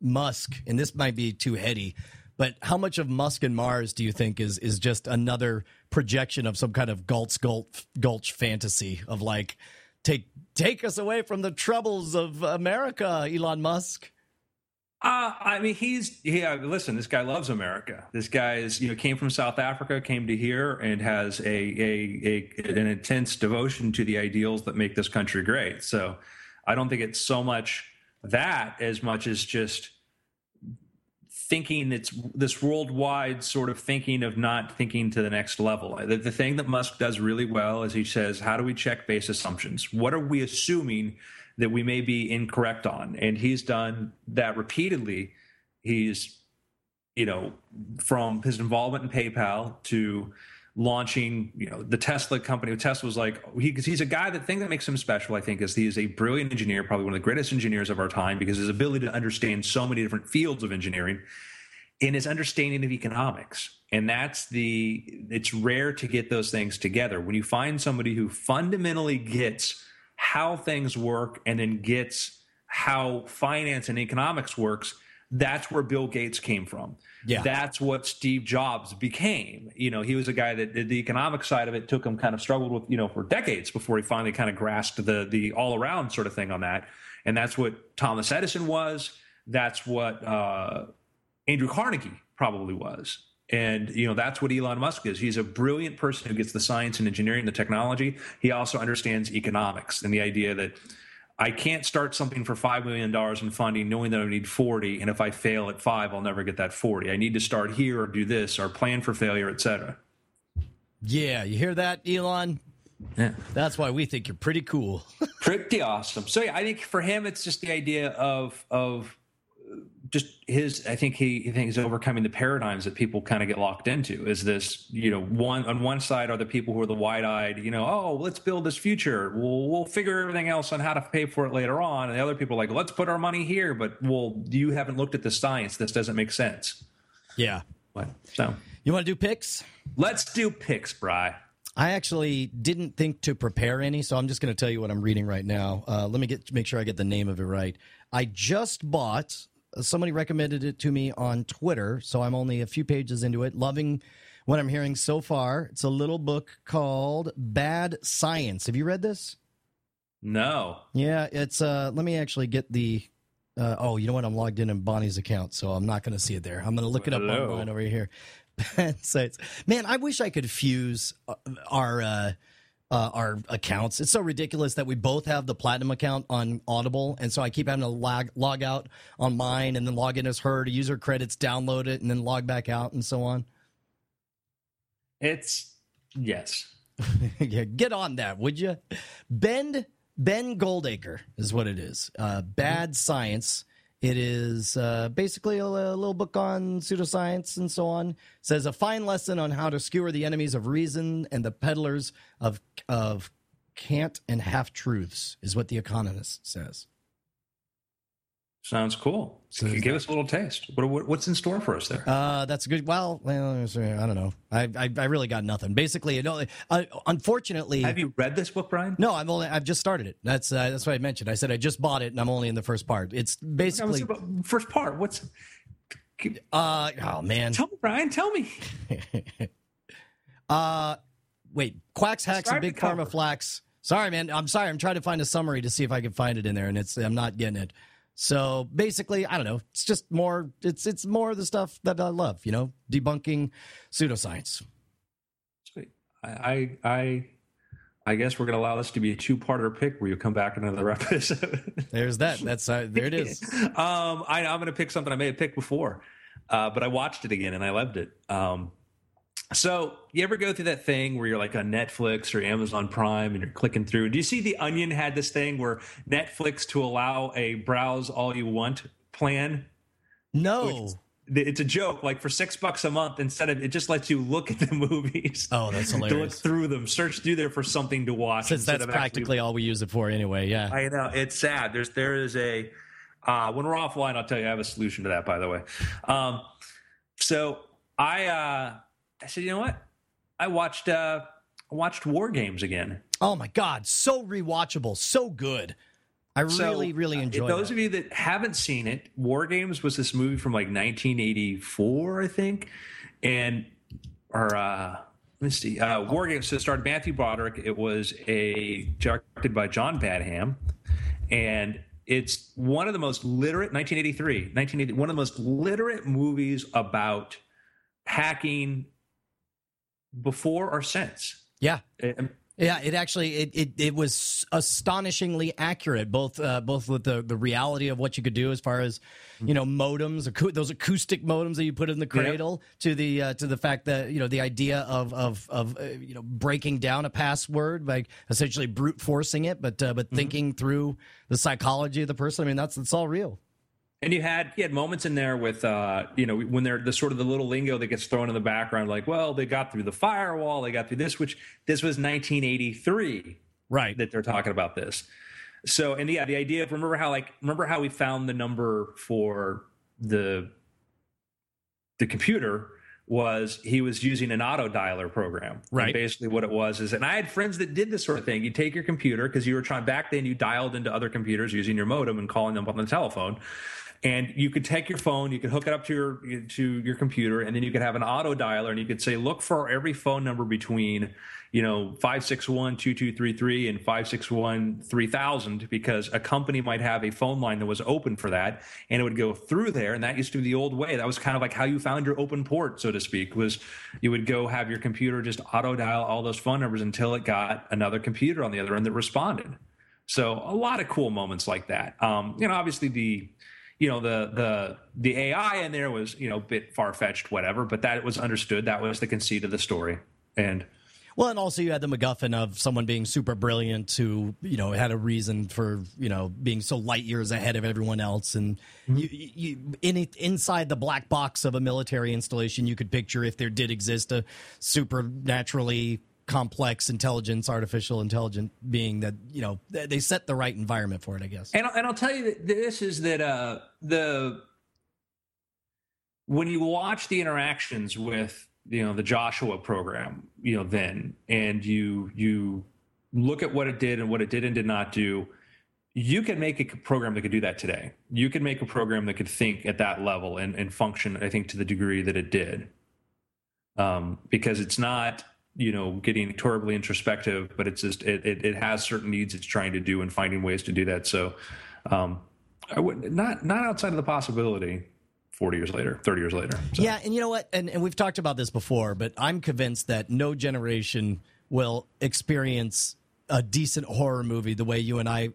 Musk and this might be too heady but how much of Musk and Mars do you think is is just another projection of some kind of Gulch Gulch, Gulch fantasy of like take take us away from the troubles of America, Elon Musk? Uh, I mean, he's yeah. Listen, this guy loves America. This guy is you know came from South Africa, came to here, and has a, a, a an intense devotion to the ideals that make this country great. So, I don't think it's so much that as much as just thinking it's this worldwide sort of thinking of not thinking to the next level. The, the, thing that Musk does really well is he says, how do we check base assumptions? What are we assuming that we may be incorrect on? And he's done that repeatedly. He's, you know, from his involvement in PayPal to launching, you know, the Tesla company. Tesla was like, he, he's a guy, the thing that makes him special, I think, is he is a brilliant engineer, probably one of the greatest engineers of our time because his ability to understand so many different fields of engineering and his understanding of economics. And that's the, it's rare to get those things together. When you find somebody who fundamentally gets how things work and then gets how finance and economics works, That's where Bill Gates came from. Yeah. That's what Steve Jobs became. You know, he was a guy that did the economic side of it took him kind of struggled with, you know, for decades before he finally kind of grasped the the all around sort of thing on that. And that's what Thomas Edison was. That's what uh, Andrew Carnegie probably was. And you know that's what Elon Musk is. He's a brilliant person who gets the science and engineering, the technology. He also understands economics and the idea that I can't start something for $5 million in funding knowing that I need 40. And if I fail at five, I'll never get that 40. I need to start here or do this or plan for failure, etc. Yeah, you hear that, Elon? Yeah. That's why we think you're pretty cool. Pretty awesome. So yeah, I think for him, it's just the idea of, of, just his i think he, he thinks overcoming the paradigms that people kind of get locked into is this you know one on one side are the people who are the wide-eyed you know oh let's build this future. We'll we'll figure everything else on how to pay for it later on. And the other people are like let's put our money here but well you haven't looked at the science. This doesn't make sense. Yeah. What so. You want to do picks? Let's do picks bry I actually didn't think to prepare any, so I'm just going to tell you what I'm reading right now. Uh, let me get make sure I get the name of it right. I just bought somebody recommended it to me on Twitter, so I'm only a few pages into it. Loving what I'm hearing so far. It's a little book called Bad Science. Have you read this? No. Yeah, it's uh let me actually get the uh, oh, you know what? I'm logged in in Bonnie's account, so I'm not going to see it there. I'm going to look it up Hello. online over here. Man, I wish I could fuse uh, our uh uh, our accounts. It's so ridiculous that we both have the platinum account on Audible, and so I keep having to log log out on mine and then log in as her to use her credits, download it, and then log back out, and so on. It's yes. yeah, get on that, would you? Ben Ben Goldacre is what it is. Uh, Bad Science. It is uh, basically a, a, little book on pseudoscience and so on. It says a fine lesson on how to skewer the enemies of reason and the peddlers of of cant and half truths is what the Economist says. Sounds cool. So you Give us a little taste. What, what, what's in store for us there? Uh, that's good. Well, well, I don't know. I, I I really got nothing. Basically, you know, uh, unfortunately, Have you read this book, Brian? no, I'm only. I've just started it. That's uh, that's what I mentioned. I said I just bought it, and I'm only in the first part. It's basically. First part. What's Uh, oh man. Tell me, Brian. Tell me. Uh, wait. Quacks, hacks, and big pharma flax. Sorry, man. I'm sorry. I'm trying to find a summary to see if I can find it in there, and it's I'm not getting it. So basically, I don't know. It's just more. It's it's more of the stuff that I love. You know, debunking pseudoscience. Sweet. I, I, I, I guess we're going to allow this to be a two-parter pick where you come back in another episode. There's that. That's uh, there it is. um, I, I'm going to pick something I may have picked before, uh, but I watched it again and I loved it. Um, so you ever go through that thing where you're like on Netflix or Amazon Prime and you're clicking through? Do you see the Onion had this thing where Netflix to allow a browse all you want plan? No. It's a joke. Like for six bucks a month, instead of it just lets you look at the movies. Oh, that's to look through them, search through there for something to watch. Since that's of actually- practically all we use it for anyway. Yeah. I know it's sad. There's there is a uh, when we're offline, I'll tell you I have a solution to that. By the way, um, so I uh, I said, you know what? I watched uh, I watched War Games again. Oh my God, so rewatchable, so good. I So, really, really enjoyed. uh, Those that. of you that haven't seen it, War Games was this movie from like 1984, I think, and or uh, let's see, uh, War Games. So it starred Matthew Broderick. It was a directed by John Badham, and it's one of the most literate 1983, 1980, one of the most literate movies about hacking before or since. yeah, And- yeah. It actually, it, it, it was astonishingly accurate, both uh, both with the, the reality of what you could do as far as you know modems, acou- those acoustic modems that you put in the Yeah. cradle, to the uh, to the fact that you know the idea of of of uh, you know breaking down a password by essentially brute forcing it, but uh, but thinking through the psychology of the person. I mean, that's it's all real. And you had you had moments in there with uh, you know when they're the sort of the little lingo that gets thrown in the background, like well they got through the firewall, they got through this, which this was 1983 Right. that they're talking about this. So and yeah, the idea of remember how like remember how we found the number for the the computer was he was using an auto dialer program. Right. And basically, what it was is, and I had friends that did this sort of thing. You take your computer because you were trying back then. You dialed into other computers using your modem and calling them on the telephone. And you could take your phone, you could hook it up to your to your computer, and then you could have an auto dialer, and you could say, look for every phone number between, you know, five six one two two three three and five six one three thousand, because a company might have a phone line that was open for that, and it would go through there. And that used to be the old way. That was kind of like how you found your open port, so to speak. Was you would go have your computer just auto dial all those phone numbers until it got another computer on the other end that responded. So a lot of cool moments like that. Um, you know, obviously the you know the the the AI in there was you know a bit far fetched, whatever, but that was understood. That was the conceit of the story, and Well, and also you had the MacGuffin of someone being super brilliant who, you know, had a reason for, you know, being so light years ahead of everyone else. And you, you, in it, inside the black box of a military installation, you could picture if there did exist a supernaturally complex intelligence, artificial intelligent being that, you know, they set the right environment for it, I guess. and and I'll tell you that this is that uh the when you watch the interactions with you know the Joshua program, you know then, and you you look at what it did and what it did and did not do. You can make a program that could do that today. You can make a program that could think at that level and, and function, I think, to the degree that it did. Um, because it's not, you know, getting terribly introspective, but it's just it, it, it has certain needs it's trying to do and finding ways to do that. So um, I would not not outside of the possibility 40 years later, 30 years later. So. Yeah, and you know what? And, and we've talked about this before, but I'm convinced that no generation will experience a decent horror movie the way you and I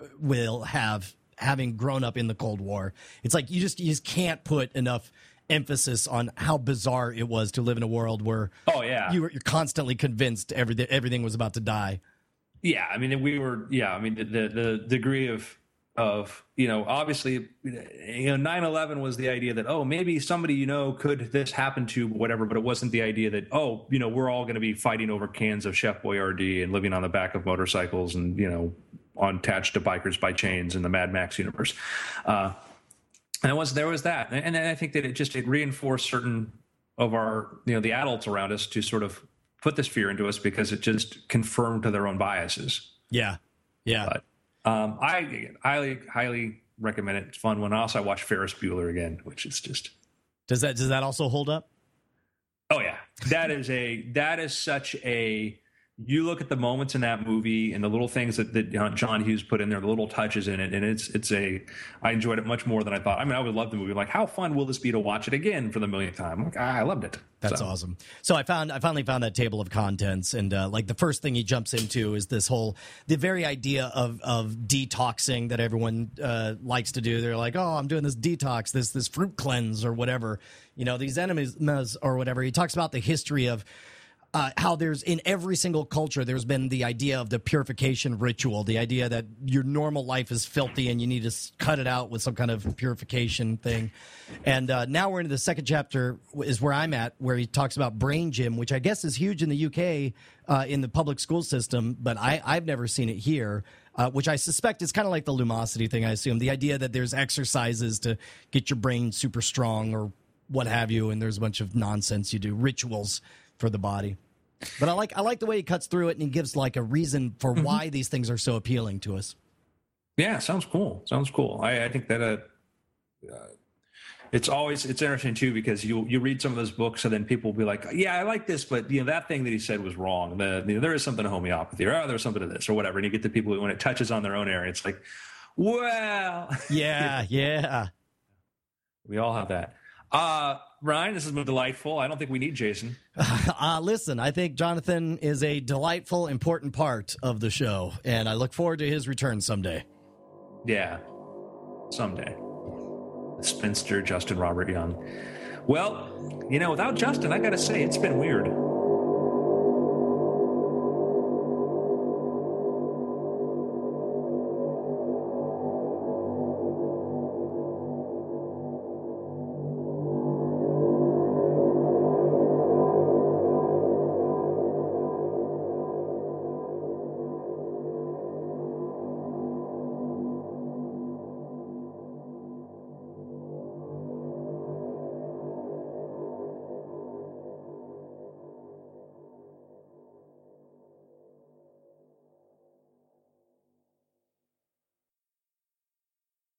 uh, will have having grown up in the Cold War. It's like you just you just can't put enough emphasis on how bizarre it was to live in a world where Oh yeah. you were you're constantly convinced everything everything was about to die. Yeah, I mean, we were. Yeah, I mean, the the, the degree of of you know, obviously, you know, 9-11 was the idea that oh, maybe somebody you know could this happen to whatever, but it wasn't the idea that oh, you know, we're all going to be fighting over cans of Chef Boyardee and living on the back of motorcycles and you know, on attached to bikers by chains in the Mad Max universe. Uh, and it was there was that, and, and I think that it just it reinforced certain of our you know the adults around us to sort of put this fear into us because it just confirmed to their own biases. Yeah. Yeah. But um, I highly, highly recommend it. It's a fun one. Also, I watched Ferris Bueller again, which is just Does that does that also hold up? oh yeah, that is a that is such a. You look at the moments in that movie and the little things that, that John Hughes put in there, the little touches in it, and it's it's a. I enjoyed it much more than I thought. I mean, I would love the movie. Like, how fun will this be to watch it again for the millionth time? Like, ah, I loved it. That's So, awesome. So I found I finally found that table of contents, and uh, like the first thing he jumps into is this whole the very idea of of detoxing that everyone uh, likes to do. They're like, oh, I'm doing this detox, this this fruit cleanse or whatever. You know, these enemies or whatever. He talks about the history of. Uh, how there's in every single culture there's been the idea of the purification ritual the idea that your normal life is filthy and you need to cut it out with some kind of purification thing. And uh, now we're into the second chapter is where i'm at where he talks about brain gym which i guess is huge in the uk uh, in the public school system but I, i've never seen it here uh, which i suspect is kind of like the lumosity thing i assume the idea that there's exercises to get your brain super strong or what have you and there's a bunch of nonsense you do rituals for the body but I like I like the way he cuts through it and he gives like a reason for why these things are so appealing to us. Yeah, sounds cool. Sounds cool. I, I think that uh, uh, it's always it's interesting too because you you read some of those books and then people will be like, yeah, I like this, but you know that thing that he said was wrong. The, you know, there is something to homeopathy, or oh, there's something to this, or whatever. And you get the people who, when it touches on their own area, it's like, well, Yeah, yeah. we all have that. Uh, Ryan, this has been delightful. I don't think we need Jason. Uh, listen, I think Jonathan is a delightful, important part of the show, and I look forward to his return someday. Yeah, someday. Spinster Justin Robert Young. Well, you know, without Justin, I got to say, it's been weird.